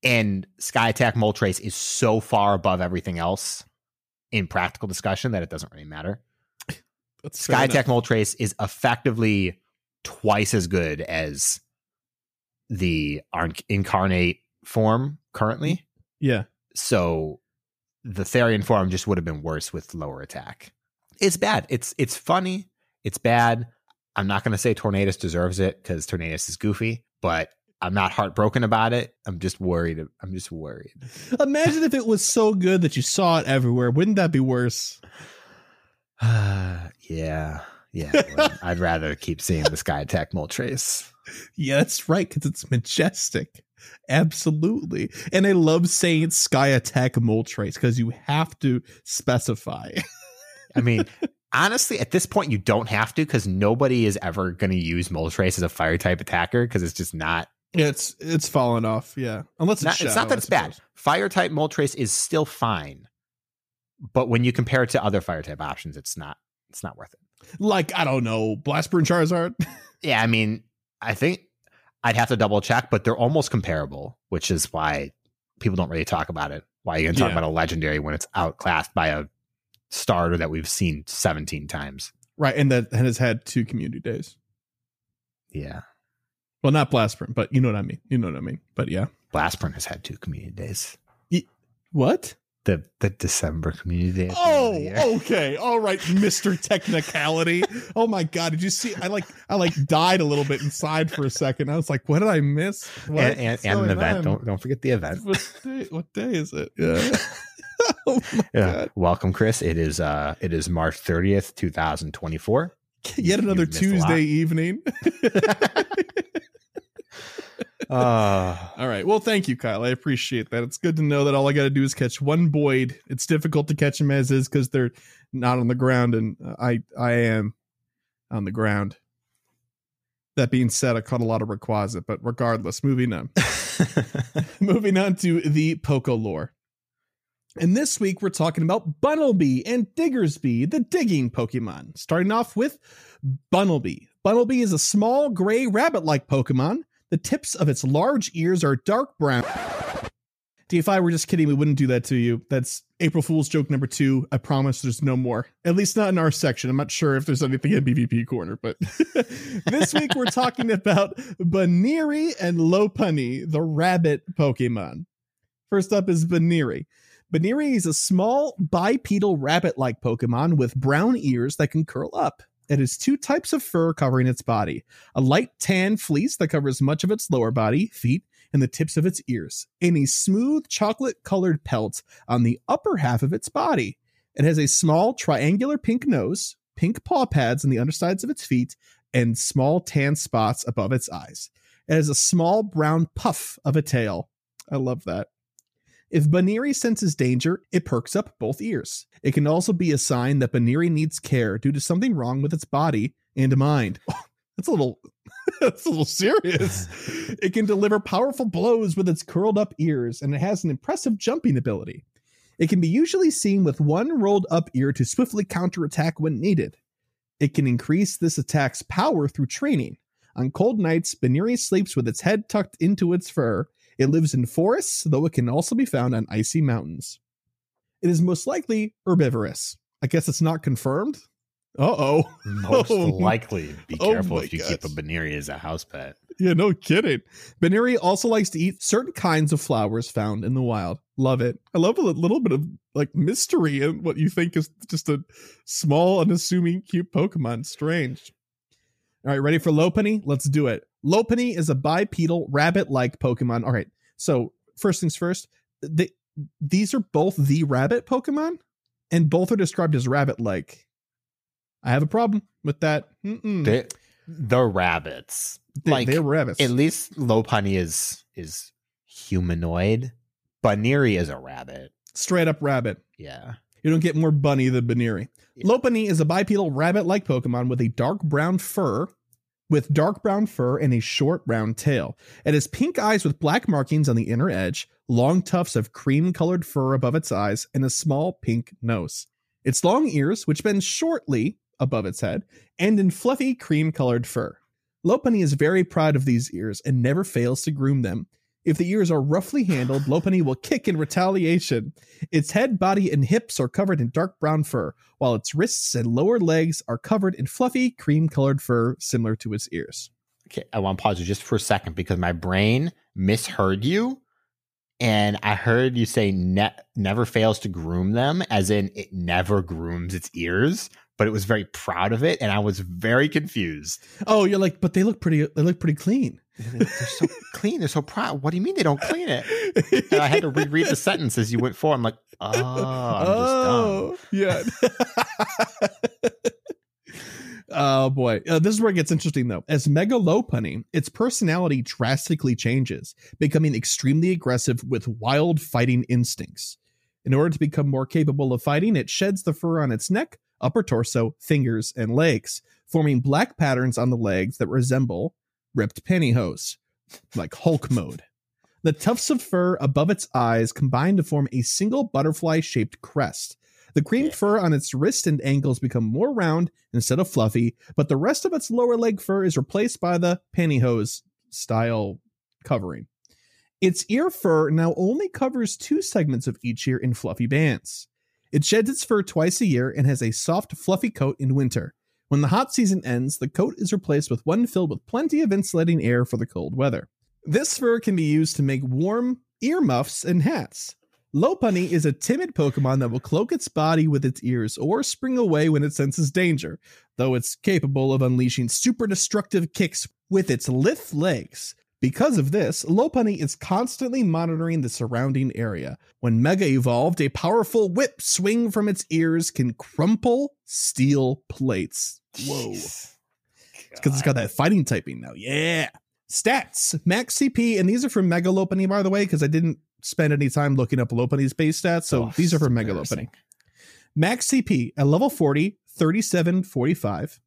And sky attack moltres is so far above everything else in practical discussion that it doesn't really matter. (laughs) That's sky attack moltres is effectively twice as good as the arn- incarnate form currently yeah so the Therian form just would have been worse with lower attack. It's bad. It's it's funny. It's bad. I'm not going to say Tornadus deserves it because Tornadus is goofy, but I'm not heartbroken about it. I'm just worried. I'm just worried. imagine if it was so good that you saw it everywhere wouldn't that be worse Uh, (sighs) yeah, yeah. well, I'd rather keep seeing the Sky Attack Moltres. (laughs) yeah that's right because it's majestic absolutely and i love saying sky attack moltres because you have to specify (laughs) I mean, honestly, at this point, you don't have to because nobody is ever going to use Moltres as a fire type attacker because it's just not Yeah, it's it's fallen off. Yeah, unless it's, not, it's not that I it's bad. Fire type Moltres is still fine, but when you compare it to other fire type options, it's not. It's not worth it. Like I don't know, Blastburn Charizard. (laughs) Yeah, I mean, I think I'd have to double check, but they're almost comparable, which is why people don't really talk about it. Why you can talk Yeah. about a legendary when it's outclassed by a starter that we've seen 17 times. right, and that has had two community days. Yeah. Well, not Blastburn, but you know what I mean. You know what I mean. But yeah, Blastburn has had two community days. what? The the December community day. at the end of Oh, (laughs) okay, all right, Mister Technicality. Oh my God, did you see? I like I like died a little bit inside for a second. I was like, what did I miss? What? and, and, and an event. on? Don't don't forget the event. What day, what day is it? Yeah. (laughs) (laughs) oh Yeah. God. Welcome, Chris. It is uh it is March 30th, 2024. Yet another You've missed a lot. Tuesday evening. Uh All right. Well, thank you, Kyle. I appreciate that. It's good to know that all I got to do is catch one Boyd. It's difficult to catch them as is because they're not on the ground, and uh, I I am on the ground. That being said, I caught a lot of Rayquaza, but regardless, moving on. (laughs) (laughs) moving on to the Poco lore. And this week we're talking about Bunnelby and Diggersby, the digging Pokemon. Starting off with Bunnelby. Bunnelby is a small gray rabbit like Pokemon. The tips of its large ears are dark brown. DPhiE, we're just kidding. We wouldn't do that to you. That's April Fool's joke number two. I promise there's no more. At least not in our section. I'm not sure if there's anything in BVP corner, but (laughs) this week we're talking about Buneary and Lopunny, the rabbit Pokemon. First up is Buneary. Buneary is a small bipedal rabbit like Pokemon with brown ears that can curl up. It has two types of fur covering its body a light tan fleece that covers much of its lower body, feet, and the tips of its ears, and a smooth chocolate colored pelt on the upper half of its body. It has a small triangular pink nose, pink paw pads on the undersides of its feet, and small tan spots above its eyes. It has a small brown puff of a tail. I love that. If Buneary senses danger, it perks up both ears. It can also be a sign that Buneary needs care due to something wrong with its body and mind. (laughs) Oh, that's a little (laughs) That's a little serious. it can deliver powerful blows with its curled up ears, and it has an impressive jumping ability. It can be usually seen with one rolled up ear to swiftly counterattack when needed. It can increase this attack's power through training. On cold nights, Buneary sleeps with its head tucked into its fur. It lives in forests, though it can also be found on icy mountains. It is most likely herbivorous. I guess it's not confirmed. Uh (laughs) oh. Most Oh. likely. Be Oh careful my if you keep a gosh. As a house pet. Yeah, no kidding. Buneary also likes to eat certain kinds of flowers found in the wild. Love it. I love a little bit of like mystery in what you think is just a small, unassuming, cute Pokemon. Strange. All right, ready for Lopunny? Let's do it. Lopunny is a bipedal rabbit-like Pokemon. All right. So first things first, they, these are both the rabbit Pokemon, and both are described as rabbit-like. I have a problem with that. Mm-mm. The, the rabbits. They- like, they're rabbits. At least Lopunny is is humanoid. Buneary is a rabbit. Straight up rabbit. Yeah. You don't get more bunny than Buneary. Yeah. Lopunny is a bipedal rabbit-like Pokemon with a dark brown fur, with dark brown fur and a short round tail. It has pink eyes with black markings on the inner edge, long tufts of cream-colored fur above its eyes, and a small pink nose. Its long ears, which bend shortly above its head, end in fluffy cream-colored fur. Lopunny is very proud of these ears and never fails to groom them. If the ears are roughly handled, Lopunny will kick in retaliation. Its head, body, and hips are covered in dark brown fur, while its wrists and lower legs are covered in fluffy, cream colored fur similar to its ears. Okay, I want to pause you just for a second because my brain misheard you. And I heard you say ne- never fails to groom them, as in it never grooms its ears, but it was very proud of it. And I was very confused. Oh, you're like, but they look pretty. They look pretty clean. They're so clean. They're so proud. What do you mean they don't clean it? And I had to reread the sentence as you went forward. I'm like, oh, I'm just yeah. oh boy, uh, this is where it gets interesting though. As Mega Lopunny, its personality drastically changes, becoming extremely aggressive with wild fighting instincts. In order to become more capable of fighting, it sheds the fur on its neck, upper torso, fingers, and legs, forming black patterns on the legs that resemble ripped pantyhose, like Hulk mode. The tufts of fur above its eyes combine to form a single butterfly shaped crest. The cream fur on its wrist and ankles become more round instead of fluffy, but the rest of its lower leg fur is replaced by the pantyhose style covering. Its ear fur now only covers two segments of each ear in fluffy bands. It sheds its fur twice a year and has a soft, fluffy coat in winter. When the hot season ends, the coat is replaced with one filled with plenty of insulating air for the cold weather. This fur can be used to make warm ear muffs and hats. Lopunny is a timid Pokemon that will cloak its body with its ears or spring away when it senses danger, though it's capable of unleashing super destructive kicks with its lithe legs. Because of this, Lopunny is constantly monitoring the surrounding area. When Mega evolved, a powerful whip swing from its ears can crumple steel plates. Whoa. Because it's got that fighting typing now. Yeah. Stats. Max CP, and these are from Mega Lopunny, by the way, because I didn't spend any time looking up Lopunny's base stats. So Oh, these are from Mega. Lopunny. Max CP at level 40, 37, 45,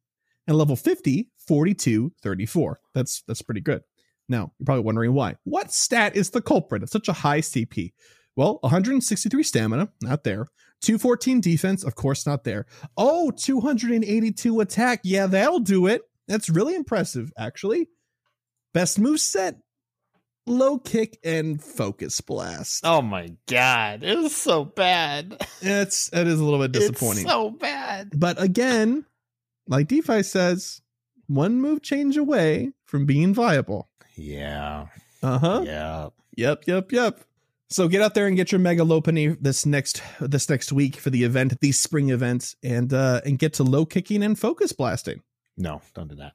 and level 50, 42, 34. That's that's pretty good. Now, you're probably wondering why. What stat is the culprit of such a high CP? Well, 163 stamina, not there. 214 defense, of course, not there. Oh, 282 attack. Yeah, that'll do it. That's really impressive, actually. Best move set, low kick and focus blast. Oh my god, it was so bad. It's it is a little bit (laughs) disappointing. It's so bad. but again, like DPhiE says, one move change away from being viable. Yeah. Uh-huh. Yeah. Yep, yep, yep. So get out there and get your Mega Lopunny this next this next week for the event, the spring event, and uh and get to low kicking and focus blasting. No, don't do that.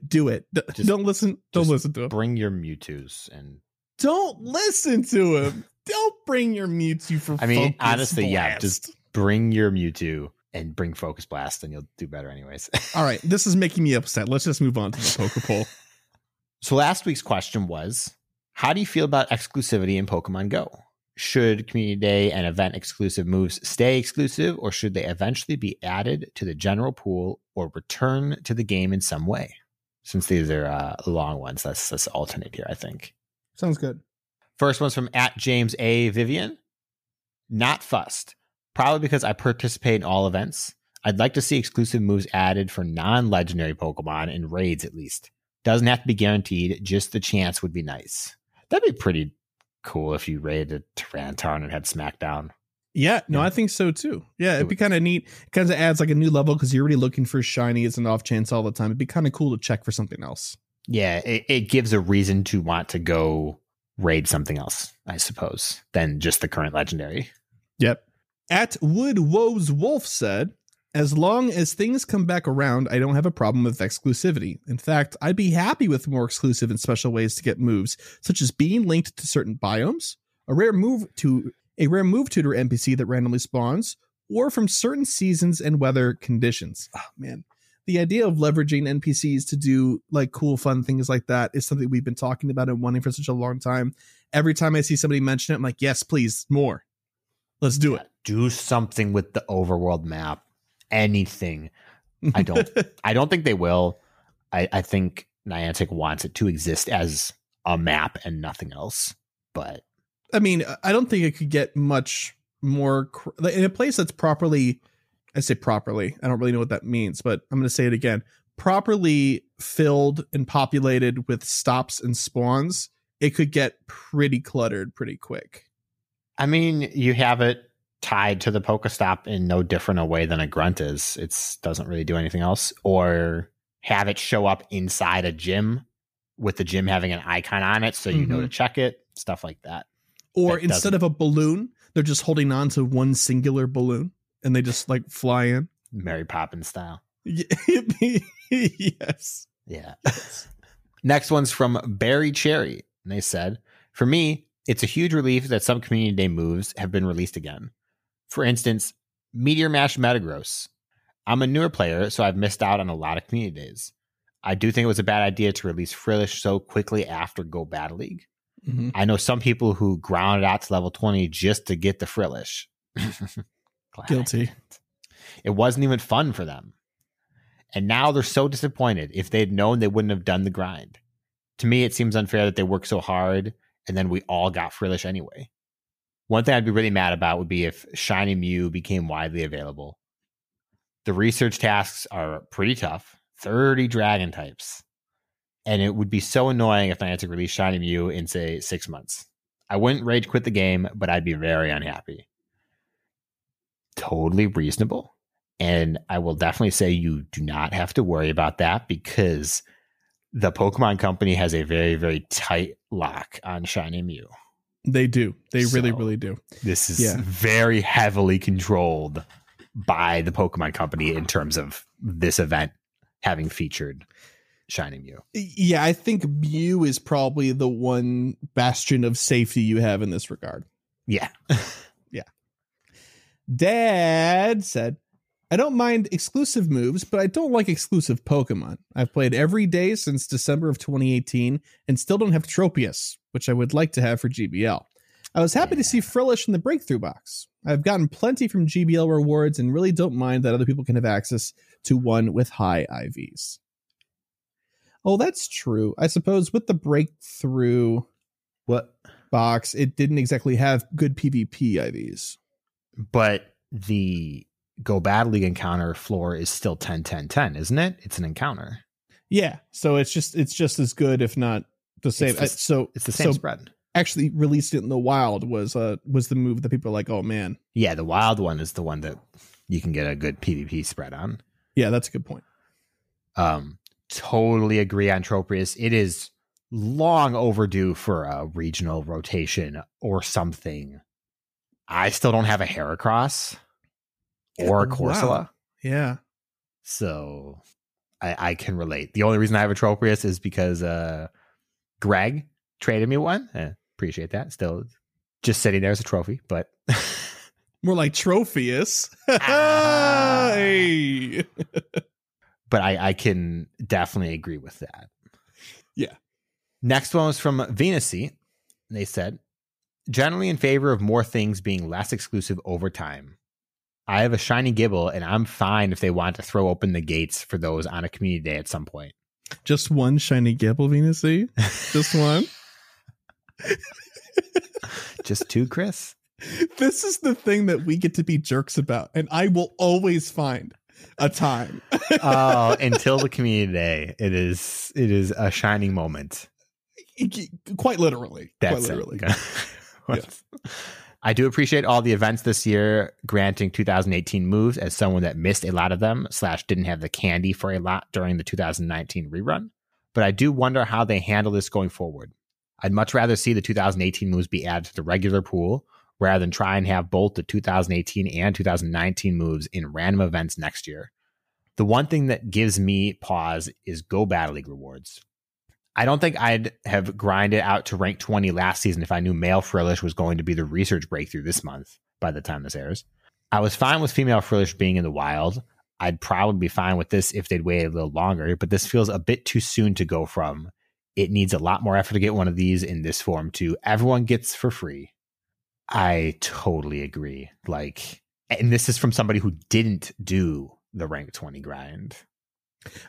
(laughs) Do it. D- Just- don't listen. Don't listen to him. Bring your Mewtwo's and Don't listen to him. don't bring your Mewtwo for. I mean, honestly, yeah, just bring your Mewtwo and bring Focus Blast and you'll do better anyways. (laughs) All right, this is making me upset. Let's just move on to the Poke Poll. (laughs) so last week's question was how do you feel about exclusivity in Pokemon Go? Should Community Day and event exclusive moves stay exclusive, or should they eventually be added to the general pool or return to the game in some way? since these are uh, long ones. Let's let's alternate here. I think. Sounds good. First one's from at James A. Vivian. Not fussed. Probably because I participate in all events. I'd like to see exclusive moves added for non legendary Pokemon in raids at least. Doesn't have to be guaranteed, just the chance would be nice. That'd be pretty cool if you raided Tyranitar and had SmackDown. Yeah, no, Yeah. I think so too. Yeah, it'd be kind of neat. It kind of adds like a new level because you're already looking for shiny as an off chance all the time. It'd be kind of cool to check for something else. Yeah, it, it gives a reason to want to go raid something else, I suppose, than just the current legendary. Yep. At Wood Woes Wolf said, as long as things come back around, I don't have a problem with exclusivity. In fact, I'd be happy with more exclusive and special ways to get moves, such as being linked to certain biomes, a rare move to a rare move tutor NPC that randomly spawns, or from certain seasons and weather conditions. Oh man. The idea of leveraging NPCs to do like cool, fun things like that is something we've been talking about and wanting for such a long time. Every time I see somebody mention it, I'm like, yes, please, more. Let's do it. Do something with the overworld map. Anything. I don't (laughs) I don't think they will. I, I think Niantic wants it to exist as a map and nothing else. But I mean, I don't think it could get much more in a place that's properly. I say properly. I don't really know what that means, but I'm going to say it again. Properly filled and populated with stops and spawns, it could get pretty cluttered pretty quick. I mean, you have it tied to the Pokestop in no different a way than a grunt is. It doesn't really do anything else. Or have it show up inside a gym with the gym having an icon on it so you know Mhm. to check it, stuff like that. Or That instead doesn't- of a balloon, they're just holding on to one singular balloon and they just like fly in. Mary Poppins style. (laughs) yes. Yeah. (laughs) Next one's from Barry Cherry. And they said, For me, it's a huge relief that some community day moves have been released again. For instance, Meteor Mash Metagross. I'm a newer player, so I've missed out on a lot of community days. I do think it was a bad idea to release Frillish so quickly after Go Battle League. Mhm. I know some people who grounded out to level 20 just to get the Frillish. (laughs) Guilty. It wasn't even fun for them. And now they're so disappointed. If they'd known, they wouldn't have done the grind. To me, it seems unfair that they worked so hard and then we all got Frillish anyway. One thing I'd be really mad about would be if Shiny Mew became widely available. The research tasks are pretty tough 30 dragon types. And it would be so annoying if Niantic released Shiny Mew in, say, six months. I wouldn't rage quit the game, but I'd be very unhappy. Totally reasonable. And I will definitely say you do not have to worry about that because the Pokemon Company has a very, very tight lock on Shiny Mew. They do. They really, So- really do. This is Yeah. very heavily controlled by the Pokemon Company in terms of this event having featured Shiny Mew. Yeah, I think Mew is probably the one bastion of safety you have in this regard. Yeah. (laughs) yeah. Dad said, I don't mind exclusive moves, but I don't like exclusive Pokemon. I've played every day since December of 2018 and still don't have Tropius, which I would like to have for GBL. I was happy to see Frillish in the breakthrough box. I've gotten plenty from GBL rewards and really don't mind that other people can have access to one with high IVs. Oh, that's true. I suppose with the breakthrough What? box, it didn't exactly have good PvP IVs. But the Go badly encounter floor is still 10 10 10, isn't it? It's an encounter. Yeah, so it's just it's just as good, if not the same. the Uh, so It's the same so spread. actually released it in the wild was uh was the move that people are like, oh man, Yeah, the wild one is the one that you can get a good PvP spread on. yeah, that's a good point. Um, totally agree on Tropius. It is long overdue for a regional rotation or something. I still don't have a Heracross or Corsola, wow. Yeah, so I, I can relate. The only reason I have a Tropius is because uh, Greg traded me one. Eh, appreciate that. Still just sitting there as a trophy, but (laughs) more like Trophius. (laughs) Ah. Hey. (laughs) but I, I can definitely agree with that. Yeah. Next one was from Venusy. They said, generally in favor of more things being less exclusive over time. I have a shiny Gible, and I'm fine if they want to throw open the gates for those on a community day at some point. Just one shiny Gible Venusaur? Just one? (laughs) Just two, Chris. this is the thing that we get to be jerks about, and I will always find a time. (laughs) Oh, until the community day, it is it is a shining moment. Quite literally. That's quite it. literally. (laughs) I do appreciate all the events this year, granting 2018 moves as someone that missed a lot of them slash didn't have the candy for a lot during the 2019 rerun. But I do wonder how they handle this going forward. I'd much rather see the 2018 moves be added to the regular pool rather than try and have both the 2018 and 2019 moves in random events next year. The one thing that gives me pause is Go Battle League rewards. I don't think I'd have grinded out to rank 20 last season if I knew male Frillish was going to be the research breakthrough this month by the time this airs. I was fine with female Frillish being in the wild. I'd probably be fine with this if they'd waited a little longer, but this feels a bit too soon to go from it needs a lot more effort to get one of these in this form to everyone gets for free. I totally agree. Like, and this is from somebody who didn't do the rank 20 grind.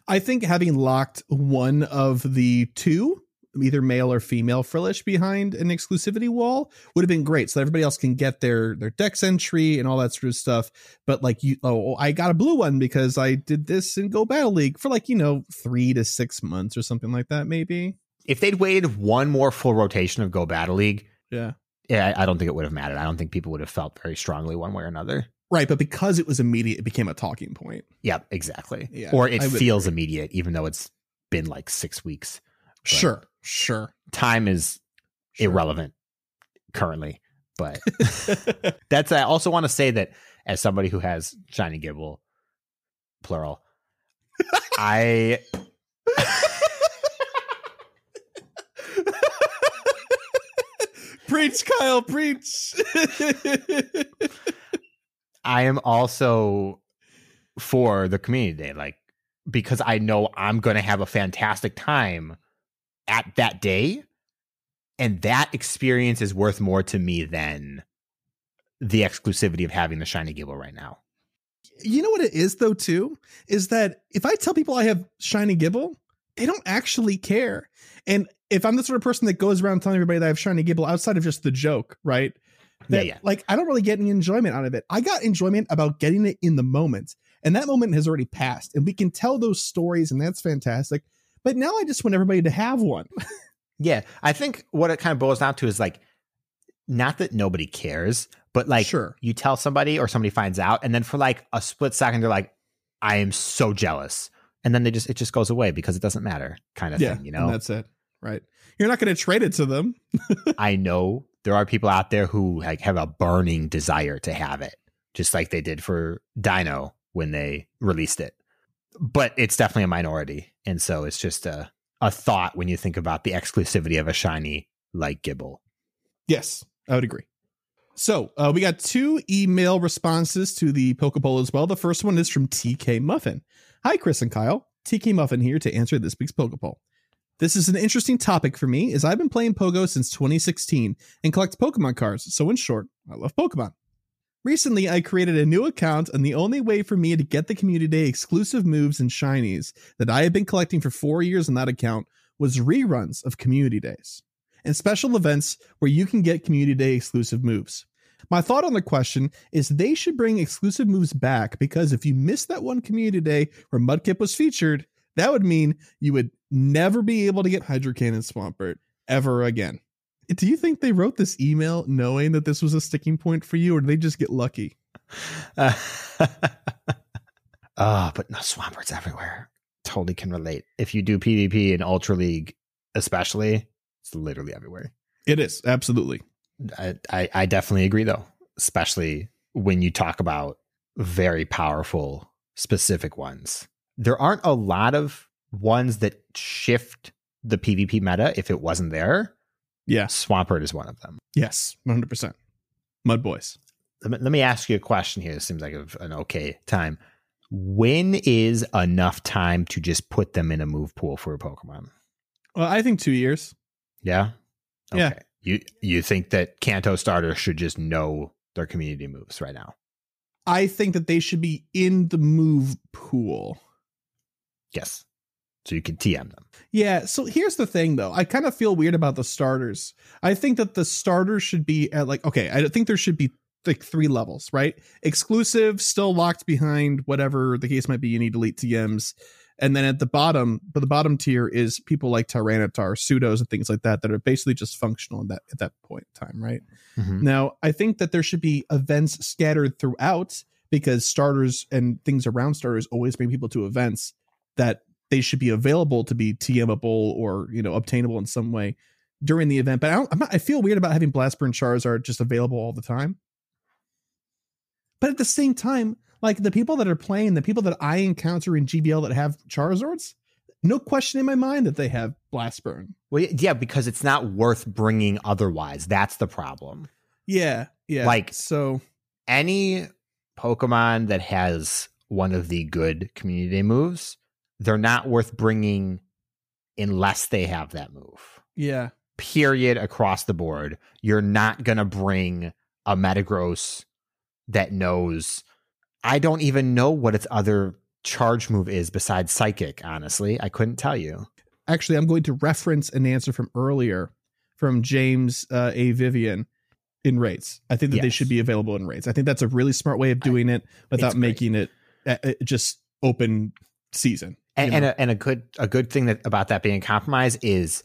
I think having locked one of the two, either male or female Frillish behind an exclusivity wall would have been great. So everybody else can get their their dex entry and all that sort of stuff. But like you oh, oh I got a blue one because I did this in Go Battle League for like, you know, three to six months or something like that, maybe. If they'd waited one more full rotation of Go Battle League, Yeah. yeah, I I don't think it would have mattered. I don't think people would have felt very strongly one way or another. Right, but because it was immediate, it became a talking point. Yep, exactly. Yeah, or it feels agree. immediate, even though it's been like six weeks. But Sure, sure. Time is sure. irrelevant currently. But (laughs) that's I also want to say that as somebody who has shiny Gible, plural, I (laughs) preach, Kyle, preach. (laughs) I am also for the community day, like because I know I'm going to have a fantastic time at that day, and that experience is worth more to me than the exclusivity of having the shiny Gible right now. you know what it is though too is that if i tell people i have shiny Gible they don't actually care and if i'm the sort of person that goes around telling everybody that i have shiny gibble outside of just the joke right that, yeah, yeah. like i don't really get any enjoyment out of it i got enjoyment about getting it in the moment and that moment has already passed and we can tell those stories and that's fantastic but now i just want everybody to have one (laughs) Yeah, I think what it kind of boils down to is like, not that nobody cares, but like Sure. you tell somebody or somebody finds out, and then for like a split second, they're like, "I am so jealous," and then they just it just goes away because it doesn't matter, kind of yeah thing. You and know, that's it right you're not going to trade it to them (laughs) I know there are people out there who like have a burning desire to have it, just like they did for Dino when they released it. But it's definitely a minority, and so it's just a a thought when you think about the exclusivity of a shiny like Gible. Yes, I would agree. So uh, we got two email responses to the Poke Poll as well. The first one is from TK Muffin. Hi, Chris and Kyle. TK Muffin here to answer this week's Poke Poll. This is an interesting topic for me as I've been playing Pogo since 2016 and collect Pokemon cards. So in short, I love Pokemon. Recently, I created a new account, and the only way for me to get the Community Day exclusive moves and shinies that I have been collecting for four years on that account was reruns of Community Days and special events where you can get Community Day exclusive moves. My thought on the question is they should bring exclusive moves back because if you missed that one Community Day where Mudkip was featured, that would mean you would never be able to get Hydro Cannon Swampert ever again. Do you think they wrote this email knowing that this was a sticking point for you, or did they just get lucky? (laughs) Ah, but no Swampert's everywhere. Totally can relate. If you do PvP in Ultra League, especially, it's literally everywhere. It is absolutely. I, I, I definitely agree though, especially when you talk about very powerful specific ones. There aren't a lot of ones that shift the PvP meta if it wasn't there. Yeah. Swampert is one of them. Yes. 100%. Mud Boys. Let me, let me ask you a question here. It seems like an okay time. When is enough time to just put them in a move pool for a Pokemon? Well, I think two years. Yeah. Yeah. You you think that Kanto starters should just know their community moves right now? I think that they should be in the move pool. Yes. So you can TM them. Yeah, so here's the thing though. I kind of feel weird about the starters. I think that the starters should be at like okay, I think there should be like three levels, right? Exclusive, still locked behind whatever the case might be, you need elite TMs. And then at the bottom, but the bottom tier is people like Tyranitar, pseudos, and things like that that are basically just functional at that at that point in time, right? Mhm. Now, I think that there should be events scattered throughout because starters and things around starters always bring people to events that they should be available to be TMable or you know obtainable in some way during the event. But I, don't, I'm not, I feel weird about having Blastburn Charizard just available all the time. But at the same time, like the people that are playing, the people that I encounter in GBL that have Charizards, no question in my mind that they have Blastburn. Well, yeah, because it's not worth bringing otherwise. That's the problem. Yeah, yeah. Like- so, Any Pokemon that has one of the good community moves, they're not worth bringing unless they have that move. yeah, Period across the board. You're not going to bring a Metagross that knows. I don't even know what its other charge move is besides Psychic, honestly. I couldn't tell you. actually i'm going to reference an answer from earlier from james uh, a vivian in rates i think that they should be available in rates i think that's a really smart way of doing it without making it uh, uh, just open season and, and, a, and a good a good thing that about that being a compromise is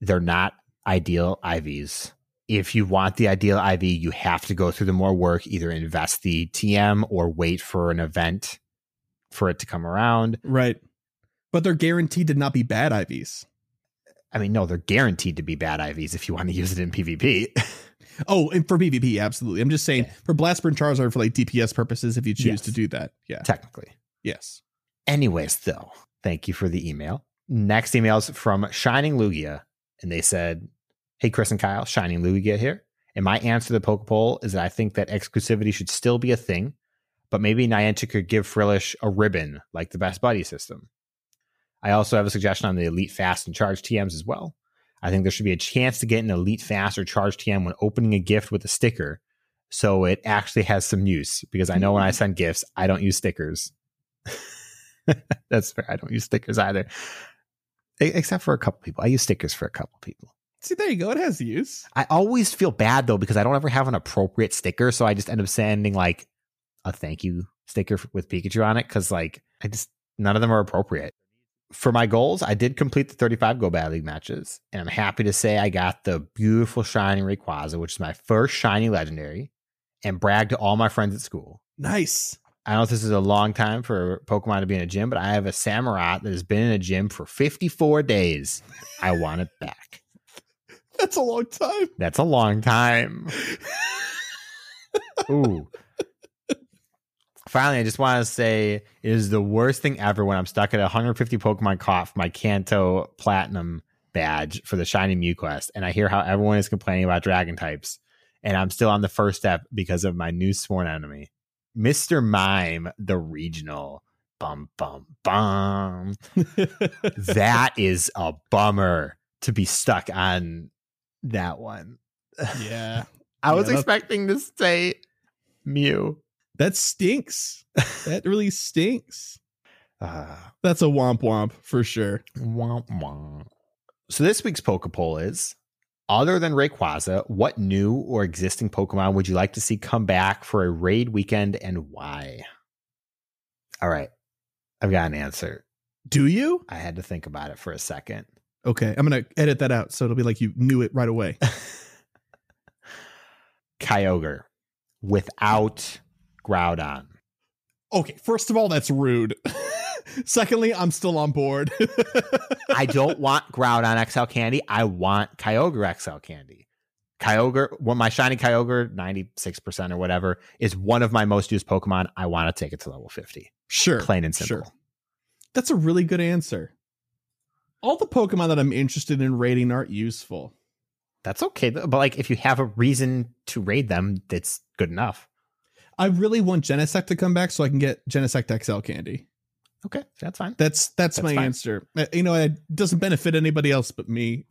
they're not ideal IVs. If you want the ideal IV, you have to go through the more work, either invest the TM or wait for an event for it to come around. right but they're guaranteed to not be bad ivs I mean, no, they're guaranteed to be bad IVs if you want to use it in PvP. (laughs) oh and for pvp absolutely i'm just saying Yeah. for blastburn charizard for like dps purposes if you choose Yes. to do that yeah Technically. yes Anyways, though, thank you for the email. Next email is from Shining Lugia, and they said, Hey, Chris and Kyle, Shining Lugia here. And my answer to the Poke Poll is that I think that exclusivity should still be a thing, but maybe Niantic could give Frillish a ribbon like the Best Buddy system. I also have a suggestion on the Elite Fast and Charge TMs as well. I think there should be a chance to get an Elite Fast or Charge TM when opening a gift with a sticker, so it actually has some use. Because I know when I mm. send gifts, I don't use stickers. (laughs) (laughs) That's fair. I don't use stickers either, except for a couple people. I use stickers for a couple people. see there you go it has use I always feel bad though because I don't ever have an appropriate sticker, so I just end up sending like a thank you sticker with Pikachu on it because like I just none of them are appropriate. For my goals, I did complete the 35 Go Battle League matches, and I'm happy to say I got the beautiful shiny Rayquaza, which is my first shiny legendary, and bragged to all my friends at school. nice I don't know if this is a long time for Pokemon to be in a gym, but I have a Samurott that has been in a gym for 54 days. I want it back. (laughs) that's a long time That's a long time. (laughs) Ooh. Finally, I just want to say it is the worst thing ever when I'm stuck at 150 Pokemon caught for my Kanto Platinum badge for the Shiny Mew quest, and I hear how everyone is complaining about Dragon types, and I'm still on the first step because of my new sworn enemy, Mr. Mime, the regional. Bum bum bum. that (laughs) is a bummer to be stuck on that one. yeah (laughs) I was Yeah, expecting to say Mew. that stinks that really stinks (laughs) Uh, that's a womp womp for sure womp womp. So this week's Poke Poll is other than Rayquaza, what new or existing Pokemon would you like to see come back for a raid weekend and why? All right. I've got an answer. do you I had to think about it for a second. Okay, I'm gonna edit that out so it'll be like you knew it right away. (laughs) Kyogre without Groudon. Okay, first of all, that's rude. (laughs) Secondly, I'm still on board. (laughs) I don't (laughs) want Groudon XL candy. I want Kyogre XL candy. Kyogre, well, my shiny Kyogre, 96% or whatever, is one of my most used Pokemon. I want to take it to level 50. sure, Plain and simple. Sure. That's a really good answer. All the Pokemon that I'm interested in raiding aren't useful. That's okay. But like if you have a reason to raid them, that's good enough. I really want Genesect to come back so I can get Genesect XL candy. Okay. That's fine. That's that's, That's my fine. answer. Uh, You know, it doesn't benefit anybody else but me.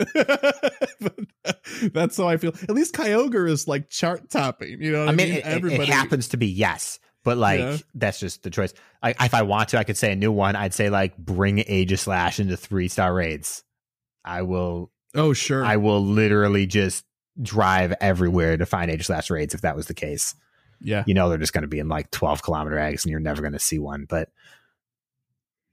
But (laughs) that's how I feel. At least Kyogre is like chart topping. You know, what I mean, it, it- it happens to be yes, But like Yeah. that's just the choice. I, if I want to, I could say a new one. I'd say like bring Aegislash into three star raids. I will. Oh, sure. I will literally just drive everywhere to find Aegislash raids if that was the case. yeah. You know they're just going to be in like twelve kilometer eggs, and you're never going to see one. But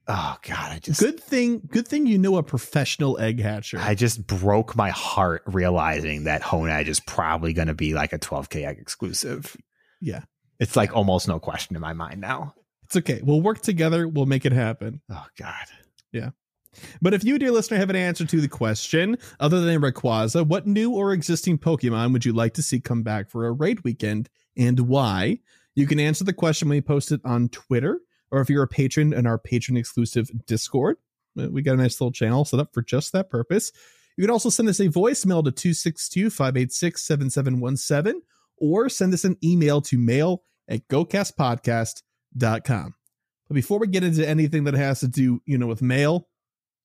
oh god, I just Good thing. Good thing you know a professional egg hatcher. I just broke my heart realizing that Honedge is probably going to be like a 12k egg exclusive. Yeah. It's like almost no question in my mind now. it's okay. We'll work together. We'll make it happen. Oh god. Yeah. But if you, dear listener, have an answer to the question, other than Rayquaza, what new or existing Pokemon would you like to see come back for a raid weekend and why? You can answer the question when we post it on Twitter, or if you're a patron in our patron exclusive Discord. uh, We got a nice little channel set up for just that purpose. You can also send us a voicemail to 262 586 7717 or send us an email to mail at gocastpodcast.com. But before we get into anything that has to do, you know, with mail,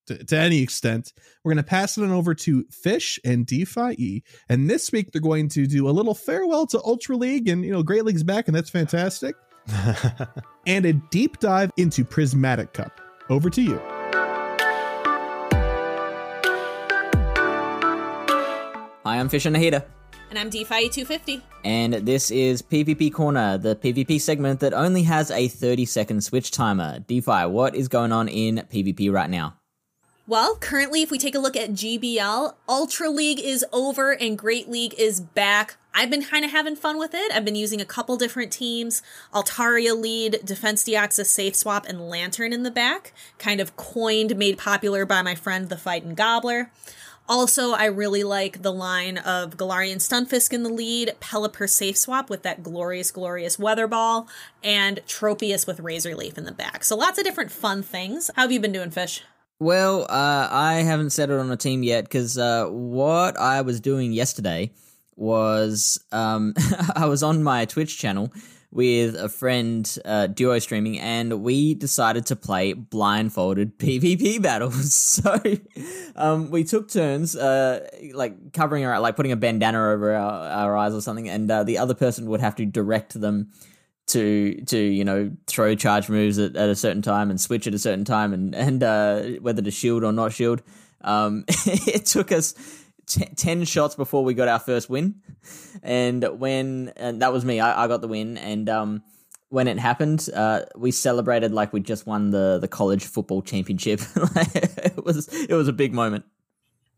to, to any extent. We're going to pass it on over to Fish and DPhiE. And this week they're going to do a little farewell to Ultra League and, you know, Great League's back, and that's fantastic. (laughs) And a deep dive into Prismatic Cup. Over to you. Hi, I'm FishonaHeater, And I'm DPhiE 250. and this is PvP Corner, the PvP segment that only has a 30 second switch timer. DPhiE, what is going on in PvP right now? Well, currently, if we take a look at GBL, Ultra League is over and Great League is back. I've been kind of having fun with it. I've been using a couple different teams Altaria lead, Defense Deoxys Safe Swap, and Lanturn in the back. Kind of coined, made popular by my friend the Fightin' Gobbler. Also, I really like the line of Galarian Stunfisk in the lead, Pelipper Safe Swap with that glorious, glorious Weather Ball, and Tropius with Razor Leaf in the back. So lots of different fun things. How have you been doing, Fish? Well, uh, I haven't settled on a team yet because uh, what I was doing yesterday was um, (laughs) I was on my Twitch channel with a friend, uh, duo streaming, and we decided to play blindfolded (laughs) PvP battles. (laughs) So um, we took turns, uh, like covering our, like putting a bandana over our, our eyes or something, and uh, the other person would have to direct them to to you know throw charge moves at, at a certain time and switch at a certain time and and uh, whether to shield or not shield. Um, (laughs) it took us t- ten shots before we got our first win, and when and that was me, I, I got the win, and um, when it happened, uh, we celebrated like we just won the the college football championship. (laughs) it was it was a big moment.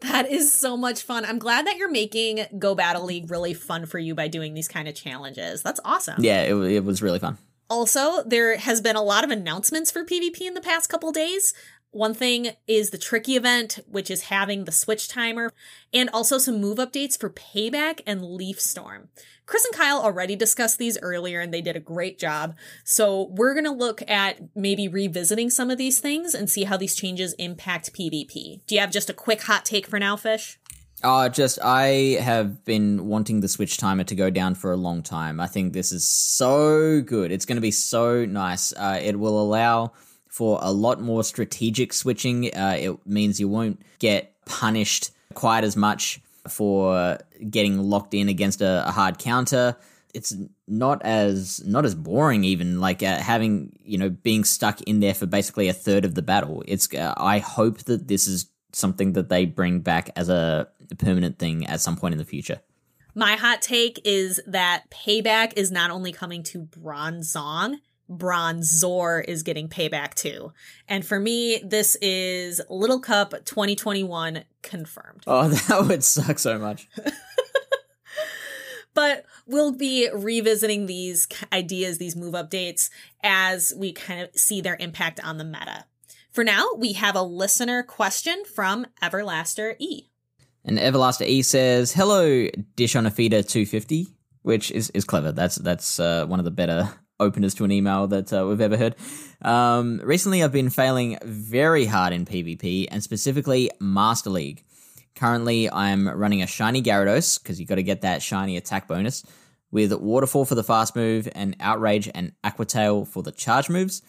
That is so much fun. I'm glad that you're making Go Battle League really fun for you by doing these kind of challenges. That's awesome. Yeah, it, it was really fun. Also, there has been a lot of announcements for PvP in the past couple days. One thing is the Tricky event, which is having the switch timer, and also some move updates for Payback and Leaf Storm. Chris and Kyle already discussed these earlier and they did a great job. So we're going to look at maybe revisiting some of these things and see how these changes impact PvP. Do you have just a quick hot take for now, Fish? Uh, just I have been wanting the switch timer to go down for a long time. I think this is so good. It's going to be so nice. Uh, it will allow for a lot more strategic switching. Uh, it means you won't get punished quite as much for getting locked in against a, a hard counter. It's not as not as boring even like uh, having you know being stuck in there for basically a third of the battle. It's uh, I hope that this is something that they bring back as a permanent thing at some point in the future. My hot take is that Payback is not only coming to Bronzong, Bronzor is getting Payback too. And for me, this is Little Cup 2021 confirmed. Oh, (laughs) that would suck so much. (laughs) But we'll be revisiting these ideas, these move updates, as we kind of see their impact on the meta. For now, we have a listener question from Everlaster E. And Everlaster E says, "Hello, Dish on a Feeder 250," which is, is clever. That's that's uh, one of the better openers to an email that uh, we've ever heard. Um, recently, I've been failing very hard in PvP and specifically Master League. Currently, I'm running a shiny Gyarados because you got to get that shiny attack bonus with Waterfall for the fast move and Outrage and Aqua Tail for the charge moves.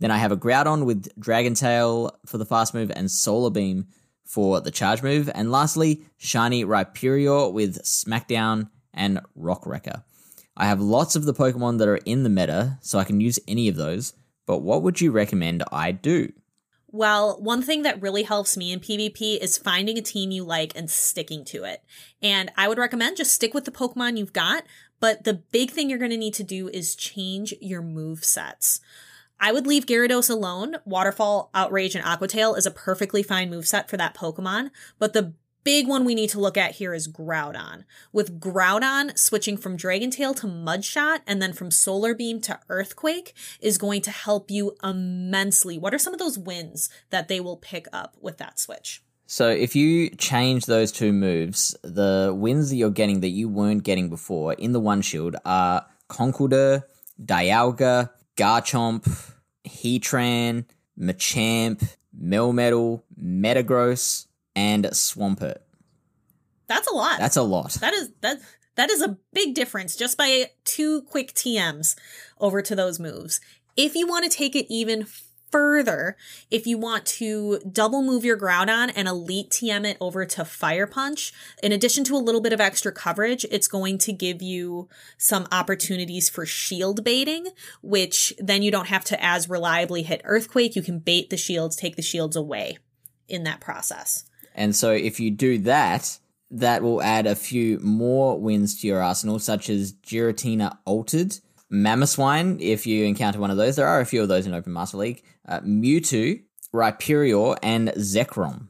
Then I have a Groudon with Dragon Tail for the fast move and Solar Beam for the charge move. And lastly, Shiny Rhyperior with Smackdown and Rock Wrecker. I have lots of the Pokemon that are in the meta, so I can use any of those. But what would you recommend I do? Well, one thing that really helps me in PvP is finding a team you like and sticking to it. And I would recommend just stick with the Pokemon you've got, but the big thing you're going to need to do is change your move sets. I would leave Gyarados alone. Waterfall, Outrage, and Aqua Tail is a perfectly fine move set for that Pokemon, but the big one we need to look at here is Groudon. With Groudon switching from Dragon Tail to Mudshot and then from Solar Beam to Earthquake is going to help you immensely. What are some of those wins that they will pick up with that switch? So if you change those two moves, the wins that you're getting that you weren't getting before in the one shield are Conkeldurr, Dialga, Garchomp, Heatran, Machamp, Melmetal, Metagross, and Swampert. That's a lot. That's a lot. That is that that is a big difference just by two quick TMs over to those moves. If you want to take it even further, if you want to double move your Groudon and elite TM it over to Fire Punch, in addition to a little bit of extra coverage, it's going to give you some opportunities for shield baiting, which then you don't have to as reliably hit Earthquake. You can bait the shields, take the shields away in that process. And so if you do that, that will add a few more wins to your arsenal, such as Giratina Altered, Mamoswine, if you encounter one of those. There are a few of those in Open Master League. Uh, Mewtwo, Rhyperior, and Zekrom.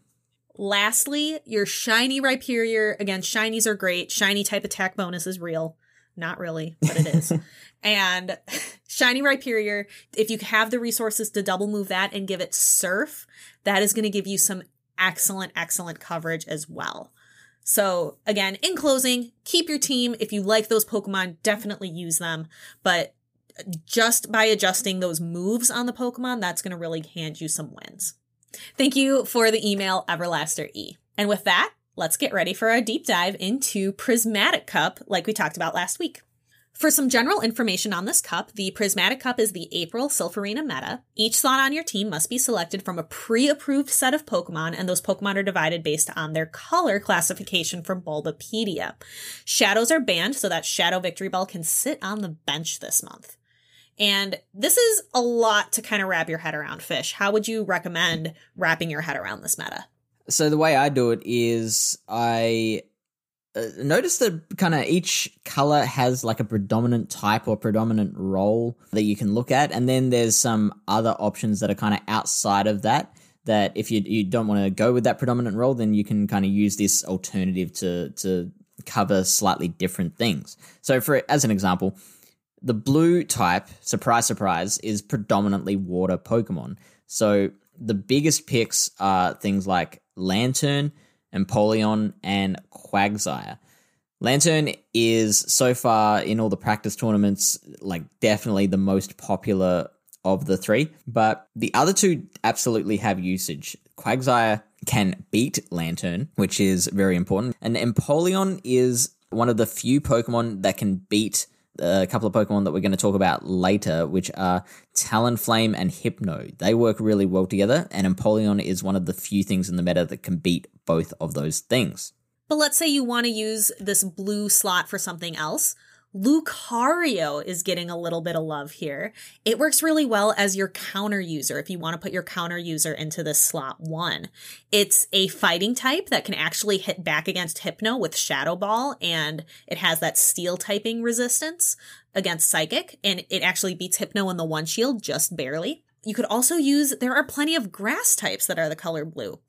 Lastly, your shiny Rhyperior. Again, shinies are great. Shiny type attack bonus is real. Not really, but it is. (laughs) and (laughs) shiny Rhyperior, if you have the resources to double move that and give it Surf, that is going to give you some excellent, excellent coverage as well. So again, in closing, keep your team. If you like those Pokemon, definitely use them. But just by adjusting those moves on the Pokemon, that's going to really hand you some wins. Thank you for the email, Everlaster E. And with that, let's get ready for our deep dive into Prismatic Cup, like we talked about last week. For some general information on this cup, the Prismatic Cup is the April Silph Arena meta. Each slot on your team must be selected from a pre-approved set of Pokemon, and those Pokemon are divided based on their color classification from Bulbapedia. Shadows are banned so that Shadow Victreebel can sit on the bench this month. And this is a lot to kind of wrap your head around, Fish. How would you recommend wrapping your head around this meta? So the way I do it is I uh, notice that kind of each color has like a predominant type or predominant role that you can look at, and then there's some other options that are kind of outside of that. That if you you don't want to go with that predominant role, then you can kind of use this alternative to to cover slightly different things. So, for as an example, the blue type, surprise, surprise, is predominantly water Pokemon. So the biggest picks are things like Lanturn, Empoleon, and Quagsire. Lanturn is so far in all the practice tournaments, like definitely the most popular of the three, but the other two absolutely have usage. Quagsire can beat Lanturn, which is very important, and Empoleon is one of the few Pokemon that can beat a couple of Pokemon that we're going to talk about later, which are Talonflame and Hypno. They work really well together, and Empoleon is one of the few things in the meta that can beat both of those things. But let's say you want to use this blue slot for something else. Lucario is getting a little bit of love here. It works really well as your counter user if you want to put your counter user into this slot one. It's a fighting type that can actually hit back against Hypno with Shadow Ball, and it has that steel typing resistance against Psychic, and it actually beats Hypno in the one shield just barely. You could also use, there are plenty of grass types that are the color blue.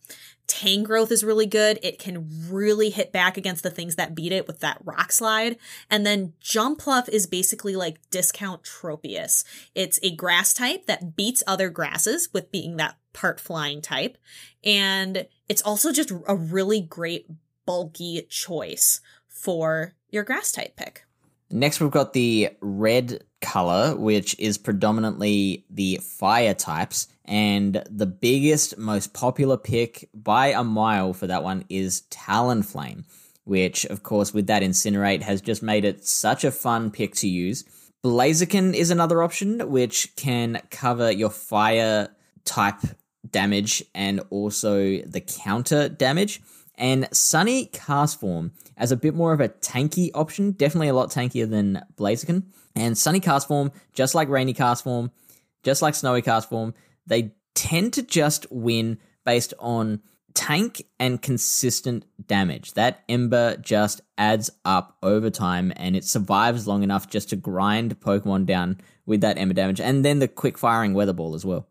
Tangrowth is really good. It can really hit back against the things that beat it with that rock slide. And then Jumpluff is basically like discount Tropius. It's a grass type that beats other grasses with being that part flying type. And it's also just a really great bulky choice for your grass type pick. Next, we've got the red color, which is predominantly the fire types. And the biggest, most popular pick by a mile for that one is Talonflame, which, of course, with that Incinerate has just made it such a fun pick to use. Blaziken is another option, which can cover your fire type damage and also the counter damage. and Sunny Castform as a bit more of a tanky option, definitely a lot tankier than Blaziken. And Sunny Castform, just like Rainy Castform, just like Snowy Castform, they tend to just win based on tank and consistent damage. That Ember just adds up over time and it survives long enough just to grind Pokemon down with that Ember damage. And then the quick firing Weather Ball as well.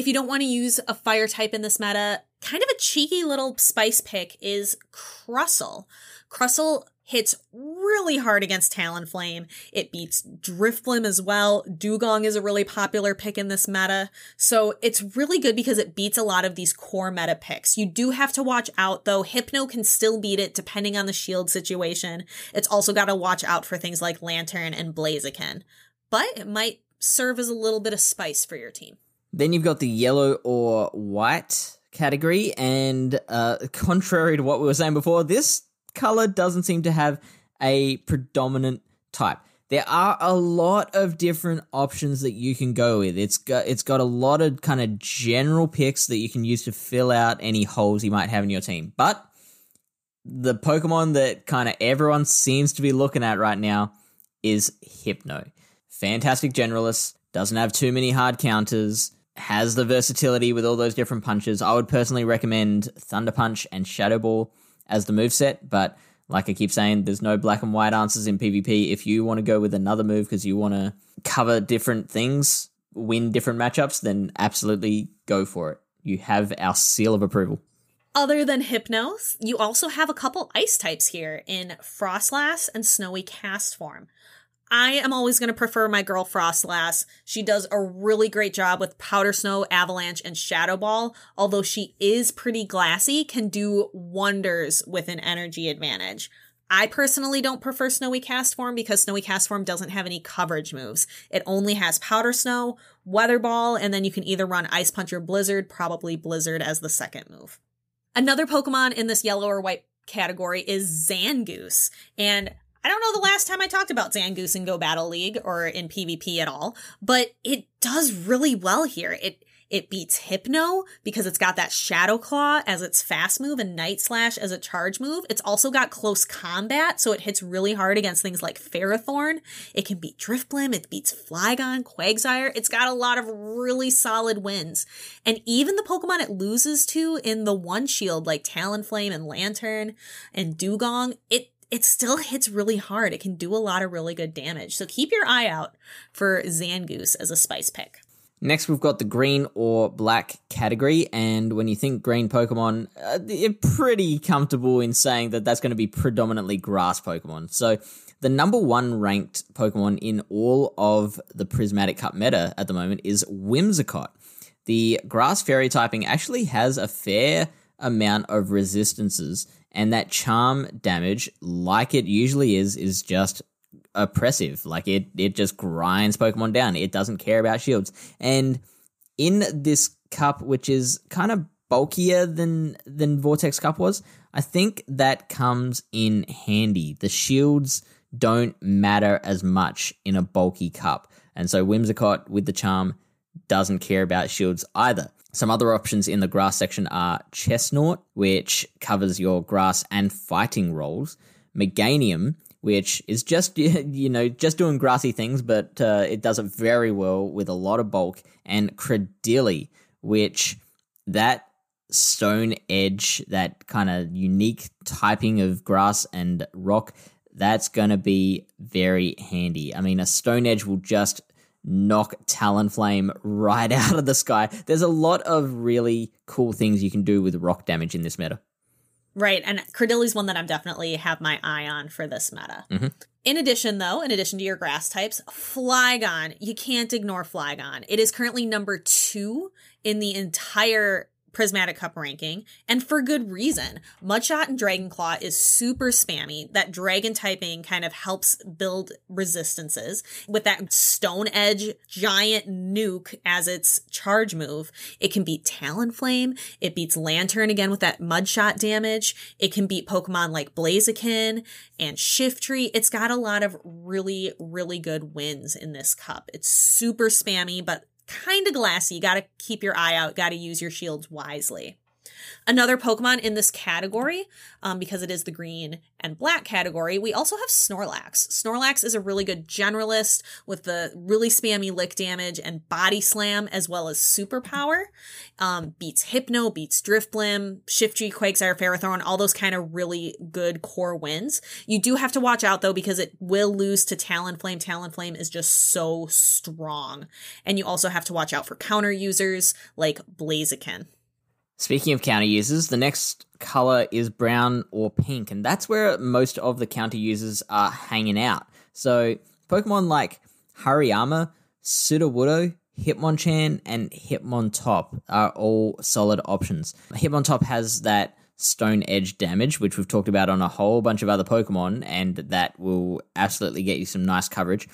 If you don't want to use a fire type in this meta, kind of a cheeky little spice pick is Crustle. Crustle hits really hard against Talonflame. It beats Drifblim as well. Dewgong is a really popular pick in this meta. So it's really good because it beats a lot of these core meta picks. You do have to watch out though. Hypno can still beat it depending on the shield situation. It's also got to watch out for things like Lanturn and Blaziken. But it might serve as a little bit of spice for your team. Then you've got the yellow or white category, and uh, contrary to what we were saying before, this color doesn't seem to have a predominant type. There are a lot of different options that you can go with. It's got it's got a lot of kind of general picks that you can use to fill out any holes you might have in your team. But the Pokemon that kind of everyone seems to be looking at right now is Hypno. Fantastic generalist, doesn't have too many hard counters, has the versatility with all those different punches. I would personally recommend Thunder Punch and Shadow Ball as the move set, but like I keep saying, there's no black and white answers in PvP. If you want to go with another move because you want to cover different things, win different matchups, then absolutely go for it. You have our seal of approval. Other than Hypnos, you also have a couple ice types here in Froslass and Snowy Castform. I am always going to prefer my girl Froslass. She does a really great job with Powder Snow, Avalanche, and Shadow Ball. Although she is pretty glassy, can do wonders with an energy advantage. I personally don't prefer Snowy Castform because Snowy Castform doesn't have any coverage moves. It only has Powder Snow, Weather Ball, and then you can either run Ice Punch or Blizzard, probably Blizzard as the second move. Another Pokemon in this yellow or white category is Zangoose. And I don't know the last time I talked about Zangoose in Go Battle League or in PvP at all, but it does really well here. It it beats Hypno because it's got that Shadow Claw as its fast move and Night Slash as a charge move. It's also got close combat, so it hits really hard against things like Ferrothorn. It can beat Drifblim, it beats Flygon, Quagsire. It's got a lot of really solid wins. And even the Pokemon it loses to in the one shield like Talonflame and Lanturn and Dewgong, it it still hits really hard. It can do a lot of really good damage. So keep your eye out for Zangoose as a spice pick. Next, we've got the green or black category, and when you think green Pokemon, uh, you're pretty comfortable in saying that that's going to be predominantly grass Pokemon. So, the number one ranked Pokemon in all of the Prismatic Cup meta at the moment is Whimsicott. The grass fairy typing actually has a fair amount of resistances, and that charm damage, like it usually is, is just oppressive. Like it, it just grinds Pokemon down. It doesn't care about shields. And in this cup, which is kind of bulkier than than Vortex Cup was, I think that comes in handy. The shields don't matter as much in a bulky cup, and so Whimsicott with the charm doesn't care about shields either. Some other options in the grass section are Chesnaught, which covers your grass and fighting roles, Meganium, which is just (laughs) you know just doing grassy things, but uh, it does it very well with a lot of bulk. And Cradily, which that stone edge, that kind of unique typing of grass and rock, that's gonna be very handy. I mean, a stone edge will just knock Talonflame right (laughs) out of the sky. There's a lot of really cool things you can do with rock damage in this meta. Right, and Cradily's one that I'm definitely have my eye on for this meta. Mm-hmm. In addition, though, in addition to your grass types, Flygon, you can't ignore Flygon. It is currently number two in the entire Prismatic Cup ranking, and for good reason. Mudshot and Dragonclaw is super spammy. That dragon typing kind of helps build resistances. With that Stone Edge giant nuke as its charge move, it can beat Talonflame. It beats Lanturn again with that Mudshot damage. It can beat Pokemon like Blaziken and Shiftry. It's got a lot of really, really good wins in this cup. It's super spammy, but kind of glassy. You got to keep your eye out, got to use your shields wisely. Another Pokemon in this category, um, because it is the green and black category, we also have Snorlax. Snorlax is a really good generalist with the really spammy lick damage and body slam, as well as superpower. Um, beats Hypno, beats Drifblim, Shiftry, Quagsire, Ferrothorn, all those kind of really good core wins. You do have to watch out though, because it will lose to Talonflame. Talonflame is just so strong. And you also have to watch out for counter users like Blaziken. Speaking of counter users, the next color is brown or pink, and that's where most of the counter users are hanging out. So, Pokemon like Hariyama, Sudowoodo, Hitmonchan, and Hitmontop are all solid options. Hitmontop has that stone edge damage, which we've talked about on a whole bunch of other Pokemon, and that will absolutely get you some nice coverage.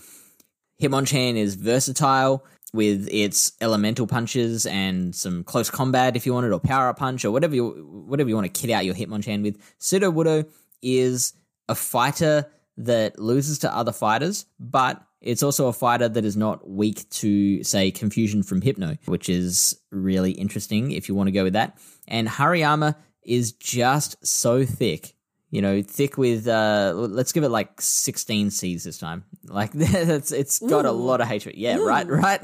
Hitmonchan is versatile with its elemental punches and some close combat if you wanted, or power up punch, or whatever you whatever you want to kit out your Hitmonchan with. Sudowoodo is a fighter that loses to other fighters, but it's also a fighter that is not weak to, say, confusion from Hypno, which is really interesting if you want to go with that. And Hariyama is just so thick. You know, thick with uh let's give it like 16 C's this time. Like (laughs) that's it's got a lot of hatred. Yeah, right, Ooh. (laughs) right.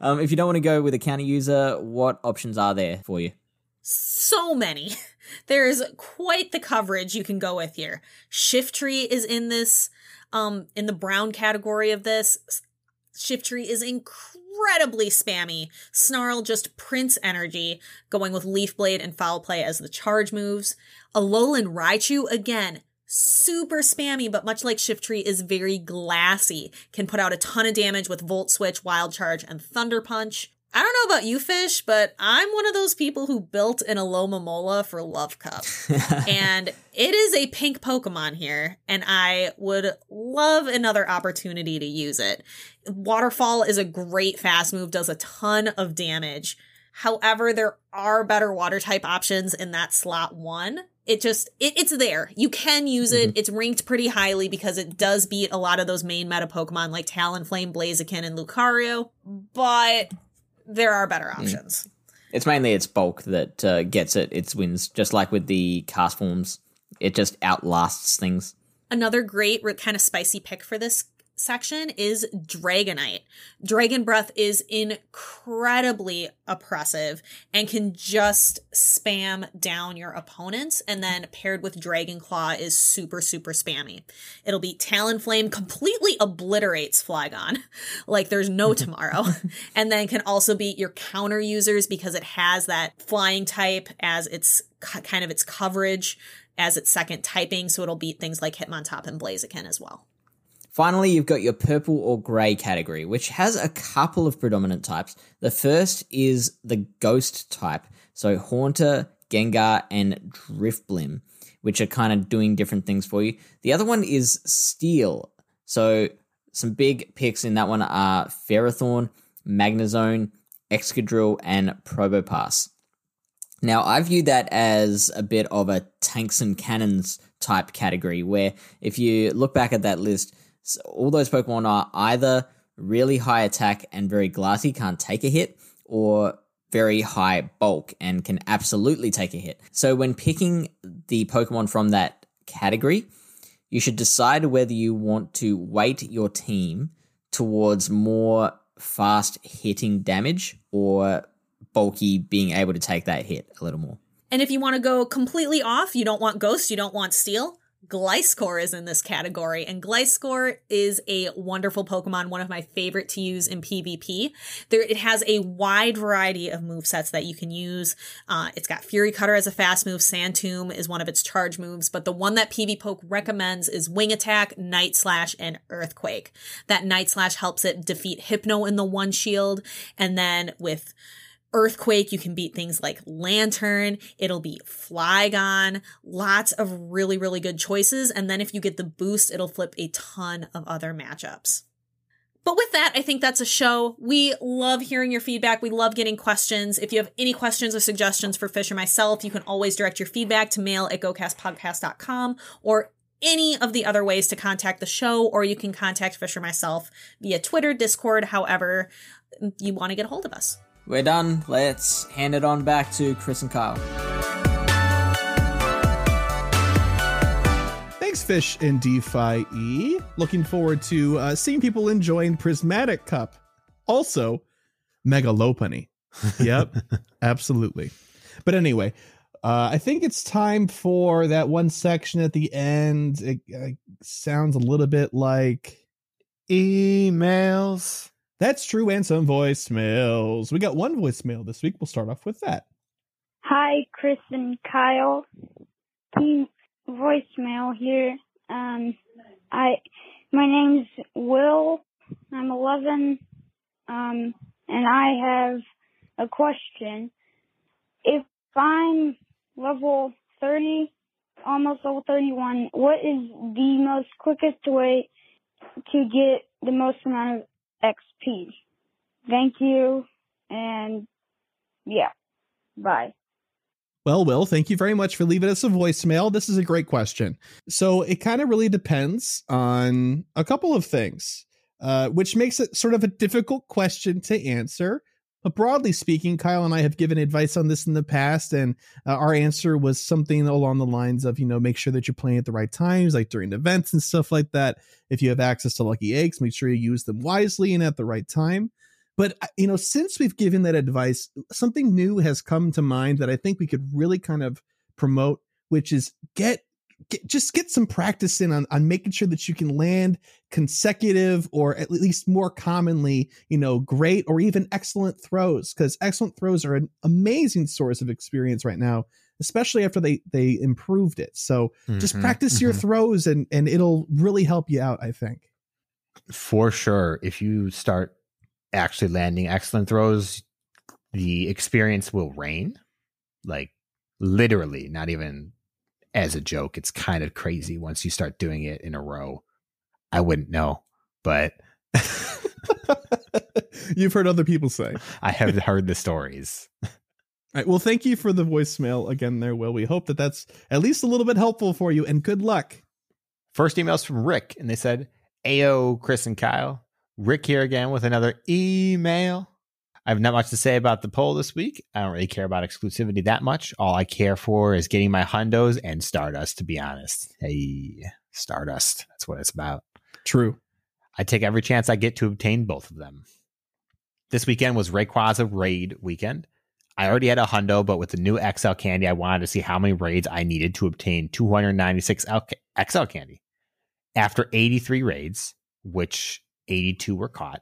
um if you don't want to go with a counter user, what options are there for you? so many. (laughs) There's quite the coverage you can go with here. Shiftry is in this, um, in the brown category of this. Shiftry is incredibly spammy. Snarl just prints energy, going with Leaf Blade and Foul Play as the charge moves. Alolan Raichu, again, super spammy, but much like Shiftry is very glassy. Can put out a ton of damage with Volt Switch, Wild Charge, and Thunder Punch. I don't know about you, Fish, but I'm one of those people who built an Alomomola for Love Cup. (laughs) and it is a pink Pokemon here, and I would love another opportunity to use it. Waterfall is a great fast move, does a ton of damage. However, there are better water type options in that slot one. It just, it, it's there. You can use it. Mm-hmm. It's ranked pretty highly because it does beat a lot of those main meta Pokemon like Talonflame, Blaziken, and Lucario, but there are better options. It's mainly its bulk that uh, gets it its wins, just like with the Castforms. It just outlasts things. Another great kind of spicy pick for this section is Dragonite. Dragon Breath is incredibly oppressive and can just spam down your opponents. And then paired with Dragon Claw is super, super spammy. It'll be Talonflame, completely obliterates Flygon (laughs) like there's no (laughs) tomorrow. (laughs) and then can also beat your counter users because it has that flying type as its kind of its coverage as its second typing. So it'll beat things like Hitmontop and Blaziken as well. Finally, you've got your purple or grey category, which has a couple of predominant types. The first is the ghost type, so Haunter, Gengar, and Drifblim, which are kind of doing different things for you. The other one is Steel, so some big picks in that one are Ferrothorn, Magnezone, Excadrill, and Probopass. Now, I view that as a bit of a tanks and cannons type category, where if you look back at that list, s- all those Pokemon are either really high attack and very glassy, can't take a hit, or very high bulk and can absolutely take a hit. So, when picking the Pokemon from that category, you should decide whether you want to weight your team towards more fast hitting damage or bulky being able to take that hit a little more. And if you want to go completely off, you don't want Ghost, you don't want Steel, Gliscor is in this category. And Gliscor is a wonderful Pokemon, one of my favorite to use in PvP. There, it has a wide variety of move sets that you can use. Uh, it's got Fury Cutter as a fast move, Sand Tomb is one of its charge moves, but the one that PvPoke recommends is Wing Attack, Night Slash, and Earthquake. That Night Slash helps it defeat Hypno in the one shield, and then with Earthquake, you can beat things like Lanturn, it'll beat Flygon, lots of really, really good choices. And then if you get the boost, it'll flip a ton of other matchups. But with that, I think that's a show. We love hearing your feedback. We love getting questions. If you have any questions or suggestions for Fish or myself, you can always direct your feedback to mail at gocastpodcast.com or any of the other ways to contact the show, or you can contact Fish or myself via Twitter, Discord, however you want to get a hold of us. We're done. Let's hand it on back to Chris and Kyle. Thanks, Fish and DeFi E. Looking forward to uh, seeing people enjoying Prismatic Cup. Also, Mega Lopunny. (laughs) Yep, absolutely. But anyway, uh, I think it's time for that one section at the end. It, uh, sounds a little bit like Emails. That's true, and some voicemails. We got one voicemail this week. We'll start off with that. Hi, Chris and Kyle. Team voicemail here. Um, I, my name's Will. I'm 11. Um, and I have a question. If I'm level 30, almost level 31, what is the most quickest way to get the most amount of XP? Thank you. And yeah, bye. Well, Will, thank you very much for leaving us a voicemail. This is a great question. So it kind of really depends on a couple of things, uh, which makes it sort of a difficult question to answer. But broadly speaking, Kyle and I have given advice on this in the past, and uh, our answer was something along the lines of, you know, make sure that you're playing at the right times, like during events and stuff like that. If you have access to lucky eggs, make sure you use them wisely and at the right time. But uh, you know, since we've given that advice, something new has come to mind that I think we could really kind of promote, which is get, get just get some practice in on, on making sure that you can land consecutive or at least more commonly, you know, great or even excellent throws because excellent throws are an amazing source of experience right now, especially after they they improved it. So just Mhm, practice your mhm. throws and and it'll really help you out. I think. for sure if you start actually landing excellent throws the experience will reign like literally not even as a joke it's kind of crazy once you start doing it in a row i wouldn't know but (laughs) You've heard other people say. (laughs) i have heard the stories All right. Well, thank you for the voicemail again there, Will. We hope that that's at least a little bit helpful for you and good luck. first emails from rick and they said ayo chris and kyle rick here again with another email I have not much to say about the poll this week. I don't really care about exclusivity that much. All I care for is getting my hundos and Stardust, to be honest. Hey, Stardust. That's what it's about. True. I take every chance I get to obtain both of them. This weekend was Rayquaza raid weekend. I already had a hundo, but with the new XL candy, I wanted to see how many raids I needed to obtain 296 XL candy. After 83 raids, which 82 were caught,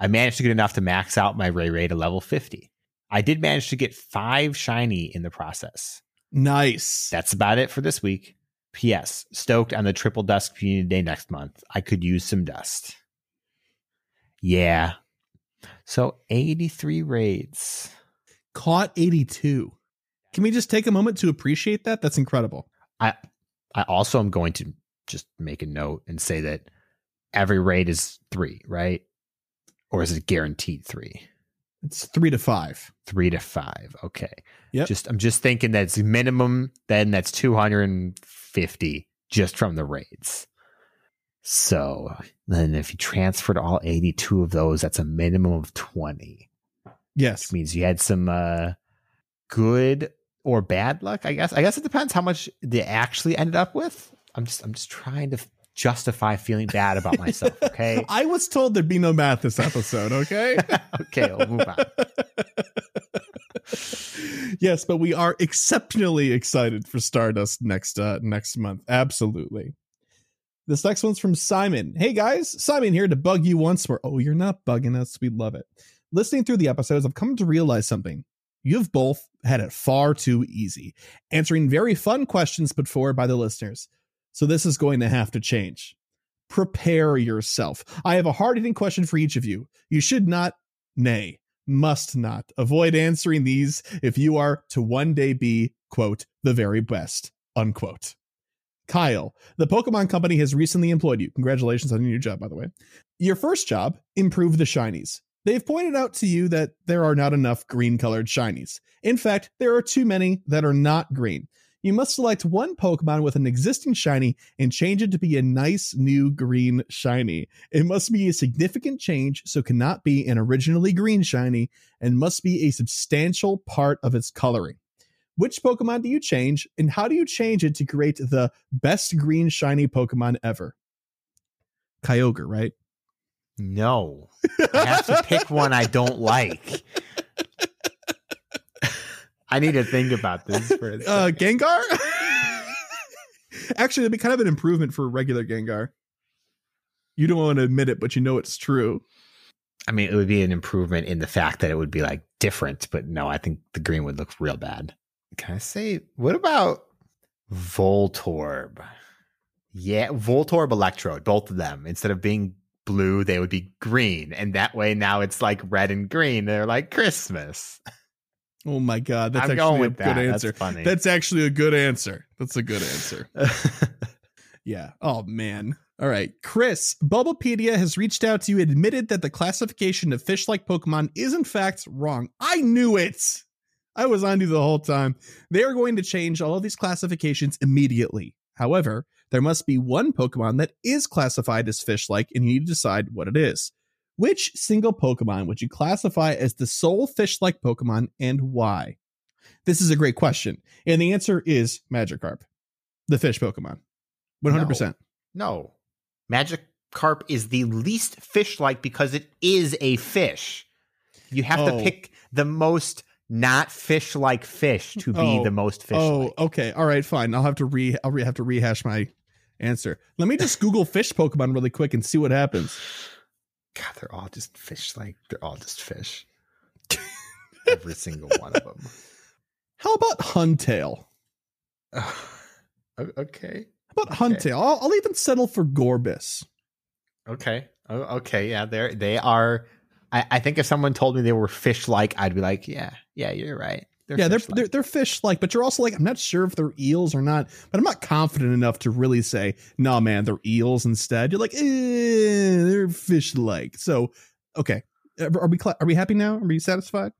I managed to get enough to max out my Ray Ray to level 50. I did manage to get five shiny in the process. Nice. That's about it for this week. P.S. Stoked on the Triple Dust Community Day next month. I could use some dust. Yeah. So 83 raids. Caught 82. Can we just take a moment to appreciate that? That's incredible. I I also am going to just make a note and say that every raid is three, right? Or is it guaranteed three? It's three to five. Three to five. Okay. Yeah. Just I'm just thinking that's minimum, then that's 250 just from the raids. So then if you transferred all 82 of those, that's a minimum of 20. Yes. Which means you had some uh good or bad luck, I guess. I guess it depends how much they actually ended up with. I'm just I'm just trying to justify feeling bad about myself, (laughs) okay? I was told there'd be no math this episode, okay? (laughs) okay, we'll move on. (laughs) yes, but we are exceptionally excited for Stardust next uh next month. Absolutely. This next one's from Simon. Hey guys, Simon here to bug you once more. Oh, you're not bugging us. We love it. Listening through the episodes, I've come to realize something. You've both had it far too easy, answering very fun questions put forward by the listeners. So this is going to have to change. Prepare yourself. I have a hard hitting question for each of you. You should not, nay, must not avoid answering these if you are to one day be, quote, the very best, unquote. Kyle, the Pokemon Company has recently employed you. Congratulations on your new job, by the way. Your first job, improve the shinies. They've pointed out to you that there are not enough green colored shinies. In fact, there are too many that are not green. You must select one Pokemon with an existing shiny and change it to be a nice new green shiny. It must be a significant change, so cannot be an originally green shiny, and must be a substantial part of its coloring. Which Pokemon do you change, and how do you change it to create the best green shiny Pokemon ever? Kyogre, right? No. I have to pick one I don't like. (laughs) I need to think about this for a (laughs) Uh, second. Gengar? Actually, it'd be kind of an improvement for regular Gengar. You don't want to admit it, but you know it's true. I mean, it would be an improvement in the fact that it would be like different, but no, I think the green would look real bad. Can I say, what about Voltorb? Yeah, Voltorb Electrode, both of them. Instead of being blue, they would be green. And that way now it's like red and green. They're like Christmas. (laughs) Oh my god, that's I'm actually a with good answer. That's funny. That's actually a good answer. That's a good answer. (laughs) Yeah. Oh man. All right. Chris, Bulbapedia has reached out to you, admitted that the classification of fish like Pokemon is in fact wrong. I knew it. I was on you the whole time. They are going to change all of these classifications immediately. However, there must be one Pokemon that is classified as fish like, and you need to decide what it is. Which single Pokemon would you classify as the sole fish like Pokemon and why? This is a great question. And the answer is Magikarp, the fish Pokemon. 100%. no. Magikarp is the least fish like because it is a fish. You have Oh. to pick the most not fish like fish to be Oh. the most fish Oh, okay. All right, fine. I'll have to re I'll re- have to rehash my answer. Let me just Google fish Pokemon really quick and see what happens. God, they're all just fish like they're all just fish. (laughs) Every single one of them. How about Huntail? (sighs) okay. How about Okay. Huntail? I'll, I'll even settle for Gorebyss. Okay. Oh, okay. Yeah, they're they are. I, I think if someone told me they were fish like, I'd be like, yeah, yeah, you're right. They're yeah, they're, fish-like. they're they're fish like, but you're also like, I'm not sure if they're eels or not, but I'm not confident enough to really say, no, man, they're eels instead. You're like, eh, they're fish like. So, okay, are we cla are we happy now? Are we satisfied?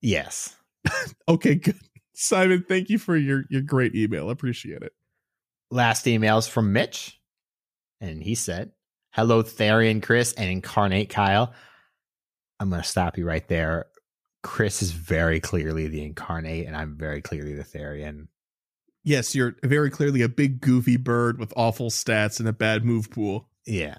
yes. (laughs) Okay, good. Simon, thank you for your your great email. Appreciate it. Last emails from Mitch, and he said, "Hello, Therian, Chris, and Incarnate Kyle." I'm gonna stop you right there. Chris is very clearly the Incarnate, and I'm very clearly the Therian. Yes, you're very clearly a big goofy bird with awful stats and a bad move pool. Yeah.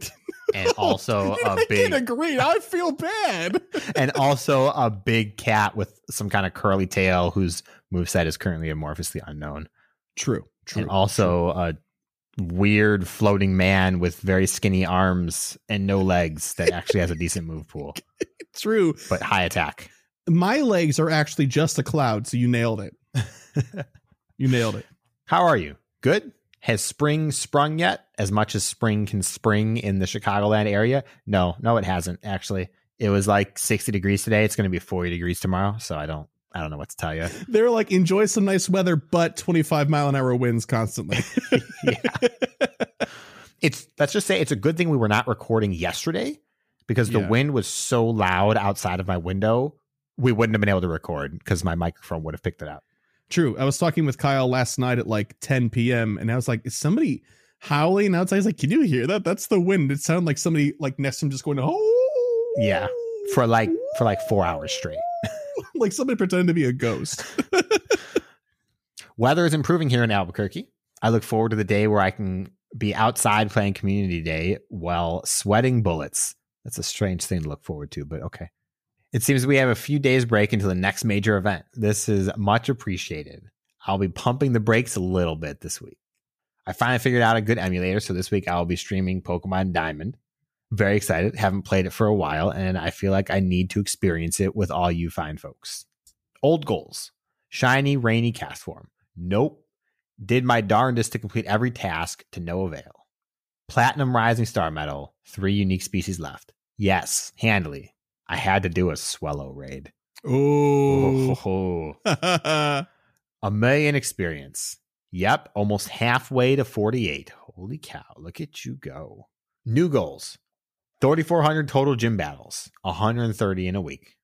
(laughs) And also I a big agree. I feel bad. (laughs) and also a big cat with some kind of curly tail whose moveset is currently amorphously unknown. True. True. and also a weird floating man with very skinny arms and no legs that actually has a decent move pool, (laughs) True. but high attack. My legs are actually just a cloud, so you nailed it. (laughs) You nailed it. How are you? Good? Has spring sprung yet? As much as spring can spring in the Chicagoland area? No, no, it hasn't actually. It was like 60 degrees today. It's going to be 40 degrees tomorrow. So I don't, I don't know what to tell you. (laughs) They're like, enjoy some nice weather, but 25 mile an hour winds constantly. (laughs) (laughs) yeah. It's let's just say it's a good thing we were not recording yesterday because the Yeah. wind was so loud outside of my window. We wouldn't have been able to record because my microphone would have picked it up. True. I was talking with Kyle last night at like 10 p.m. and I was like, is somebody howling outside? He's like, can you hear that? That's the wind. It sounded like somebody like next to him just going, to oh. Yeah. For like oh. for like four hours straight. (laughs) like somebody pretending to be a ghost. (laughs) Weather is improving here in Albuquerque. I look forward to the day where I can be outside playing community day while sweating bullets. That's a strange thing to look forward to, but okay. It seems we have a few days break until the next major event. This is much appreciated. I'll be pumping the brakes a little bit this week. I finally figured out a good emulator, so this week I'll be streaming Pokemon Diamond. Very excited. Haven't played it for a while, and I feel like I need to experience it with all you fine folks. Old goals. Shiny, rainy Castform. Nope. Did my darndest to complete every task to no avail. Platinum Rising Star Medal. Three unique species left. Yes, handily. I had to do a Swellow raid. Oh. Oh. (laughs) A million experience. Yep, almost halfway to 48. Holy cow, look at you go. New goals 3,400 total gym battles, 130 in a week.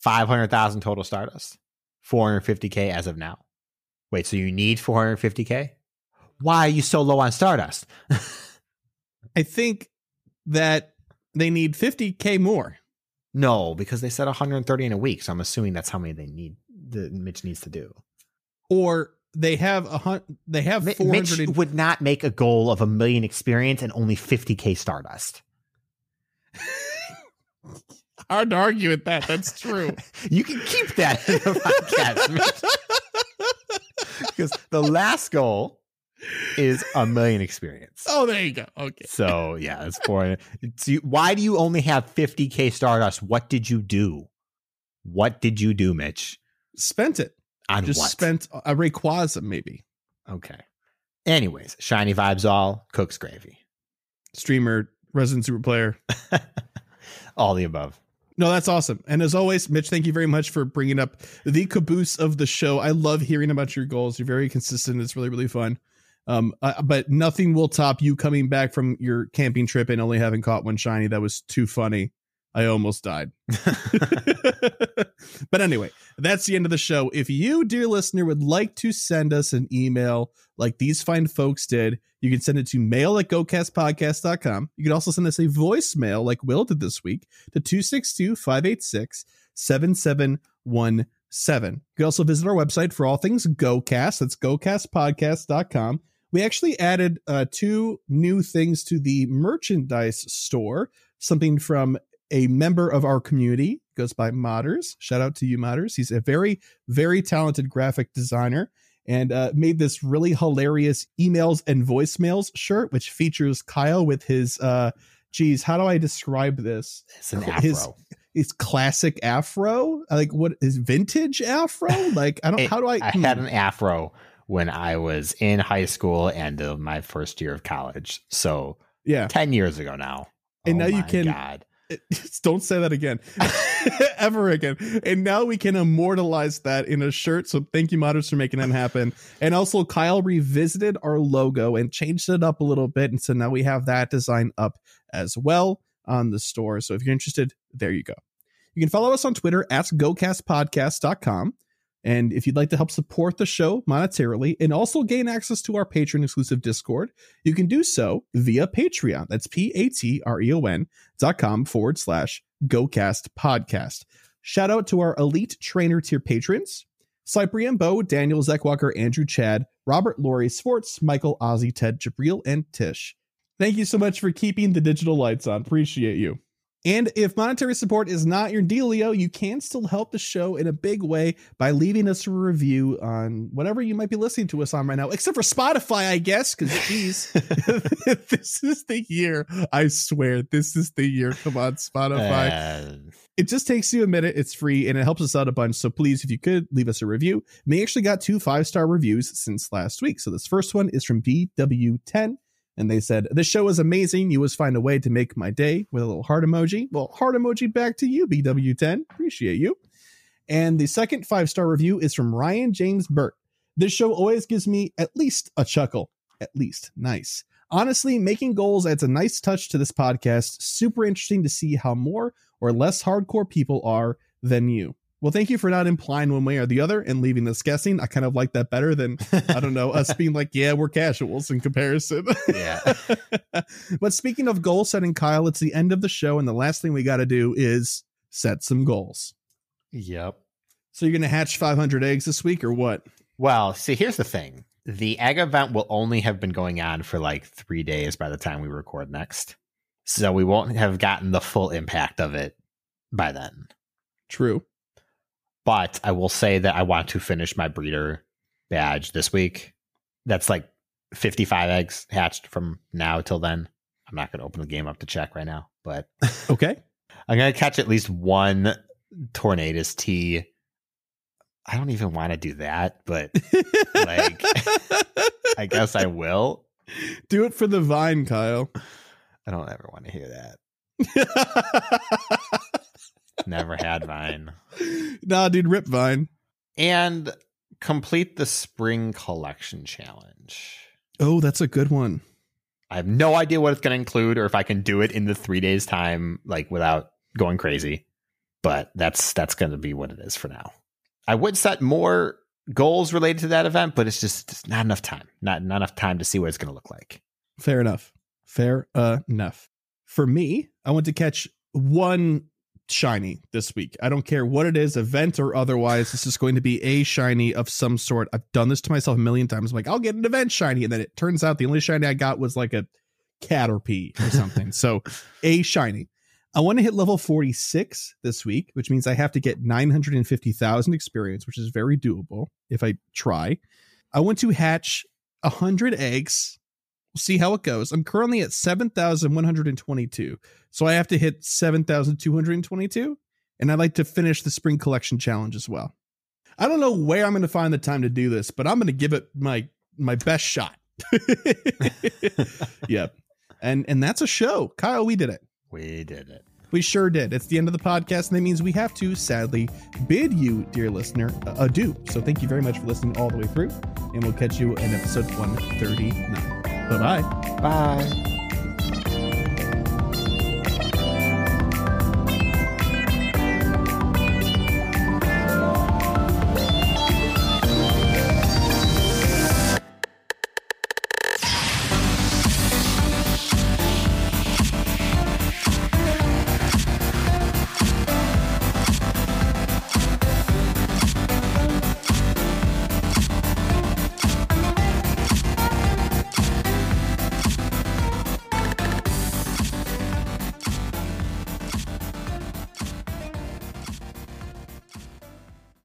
500,000 total Stardust, 450K as of now. Wait, so you need 450k? Why are you so low on Stardust? (laughs) I think that they need 50k more. no, because they said 130 in a week, so I'm assuming that's how many they need. The Mitch needs to do. Or they have a hun- they have Mi- 400 Mitch would not make a goal of a million experience and only 50k Stardust. (laughs) hard to argue with that. That's true. (laughs) You can keep that in the podcast, because (laughs) the last goal is a million experience. oh, there you go. Okay. So yeah, it's four. It's you, why do you only have 50k Stardust? What did you do? What did you do, Mitch? Spent it. On Just what? spent a Rayquaza maybe. Okay. Anyways, shiny vibes all cooks gravy. Streamer, resident super player. (laughs) All the above. No, that's awesome. And as always, Mitch, thank you very much for bringing up the caboose of the show. I love hearing about your goals. You're very consistent. It's really, really fun. Um, uh, but nothing will top you coming back from your camping trip and only having caught one shiny. That was too funny. I almost died. (laughs) but anyway, that's the end of the show. If you, dear listener, would like to send us an email like these fine folks did, you can send it to mail at gocastpodcast.com. You can also send us a voicemail like Will did this week to 262 586 7717. You can also visit our website for all things GoCast. That's gocastpodcast.com. We actually added uh, two new things to the merchandise store, something from a member of our community, goes by Modders. Shout out to you, Modders. He's a very, very talented graphic designer and uh, made this really hilarious emails and voicemails shirt, which features Kyle with his, uh, geez, how do I describe this? It's an His- afro. His classic afro, like what is vintage afro? (laughs) Like I don't. It- how do I? I had an afro when I was in high school and uh, my first year of college. So yeah. 10 years ago now. And now you can- God. (laughs) Don't say that again, (laughs) ever again. And now we can immortalize that in a shirt. So thank you, modders, for making that happen. (laughs) And also, Kyle revisited our logo and changed it up a little bit, and so now we have that design up as well on the store. So if you're interested, there you go. You can follow us on Twitter at gocastpodcast.com. And if you'd like to help support the show monetarily and also gain access to our patron exclusive Discord, you can do so via Patreon. That's P A T R E O N dot com forward slash GoCast podcast. Shout out to our elite trainer tier patrons Cyprian Bo, Daniel Zekwalker, Andrew Chad, Robert Laurie, Sports, Michael, Ozzy, Ted, Jabril, and Tish. Thank you so much for keeping the digital lights on. Appreciate you. And if monetary support is not your dealio, you can still help the show in a big way by leaving us a review on whatever you might be listening to us on right now, except for Spotify, I guess, because geez, (laughs) (laughs) this is the year. I swear, this is the year. Come on, Spotify. Uh, It just takes you a minute. It's free and it helps us out a bunch. So please, if you could, leave us a review. We actually got two five star reviews since last week. So this first one is from BW10. And they said, The show is amazing. You always find a way to make my day with a little heart emoji. Well, heart emoji back to you, BW10. Appreciate you. And the second five star review is from Ryan James Burt. This show always gives me at least a chuckle. At least. Nice. Honestly, making goals adds a nice touch to this podcast. Super interesting to see how more or less hardcore people are than you. Well, thank you for not implying one way or the other and leaving us guessing. I kind of like that better than, I don't know, us (laughs) being like, yeah, we're casuals in comparison. yeah. (laughs) but speaking of goal setting, Kyle, it's the end of the show. And the last thing we got to do is set some goals. Yep. So you're going to hatch 500 eggs this week or what? Well, see, here's the thing. The egg event will only have been going on for like three days by the time we record next. So we won't have gotten the full impact of it by then. True. But I will say that I want to finish my breeder badge this week. That's like 55 eggs hatched from now till then. I'm not going to open the game up to check right now, but (laughs) Okay. I'm going to catch at least one Tornadus T. I don't even want to do that, but Like- (laughs) I guess I will. do it for the vine, Kyle. I don't ever want to hear that. (laughs) Never had Vine. (laughs) nah, dude, rip vine. And complete the spring collection challenge. Oh, that's a good one. I have no idea what it's going to include or if I can do it in the three days time, like without going crazy. But that's that's going to be what it is for now. I would set more goals related to that event, but it's just, just not enough time. Not, not enough time to see what it's going to look like. Fair enough. Fair enough. For me, I want to catch one shiny this week. I don't care what it is, event or otherwise. This is going to be a shiny of some sort. I've done this to myself a million times. I'm like, I'll get an event shiny. And then it turns out the only shiny I got was like a Caterpie or something. (laughs) so a shiny. I want to hit level 46 this week, which means I have to get 950,000 experience, which is very doable if I try. I want to hatch 100 eggs. We'll see how it goes. I'm currently at 7,122. So I have to hit 7,222. And I'd like to finish the spring collection challenge as well. I don't know where I'm going to find the time to do this, but I'm going to give it my my best shot. (laughs) yep. And and that's a show. Kyle, we did it. We did it. We sure did. It's the end of the podcast, and that means we have to sadly bid you, dear listener, adieu. So thank you very much for listening all the way through, and we'll catch you in episode 139. Bye bye. Bye.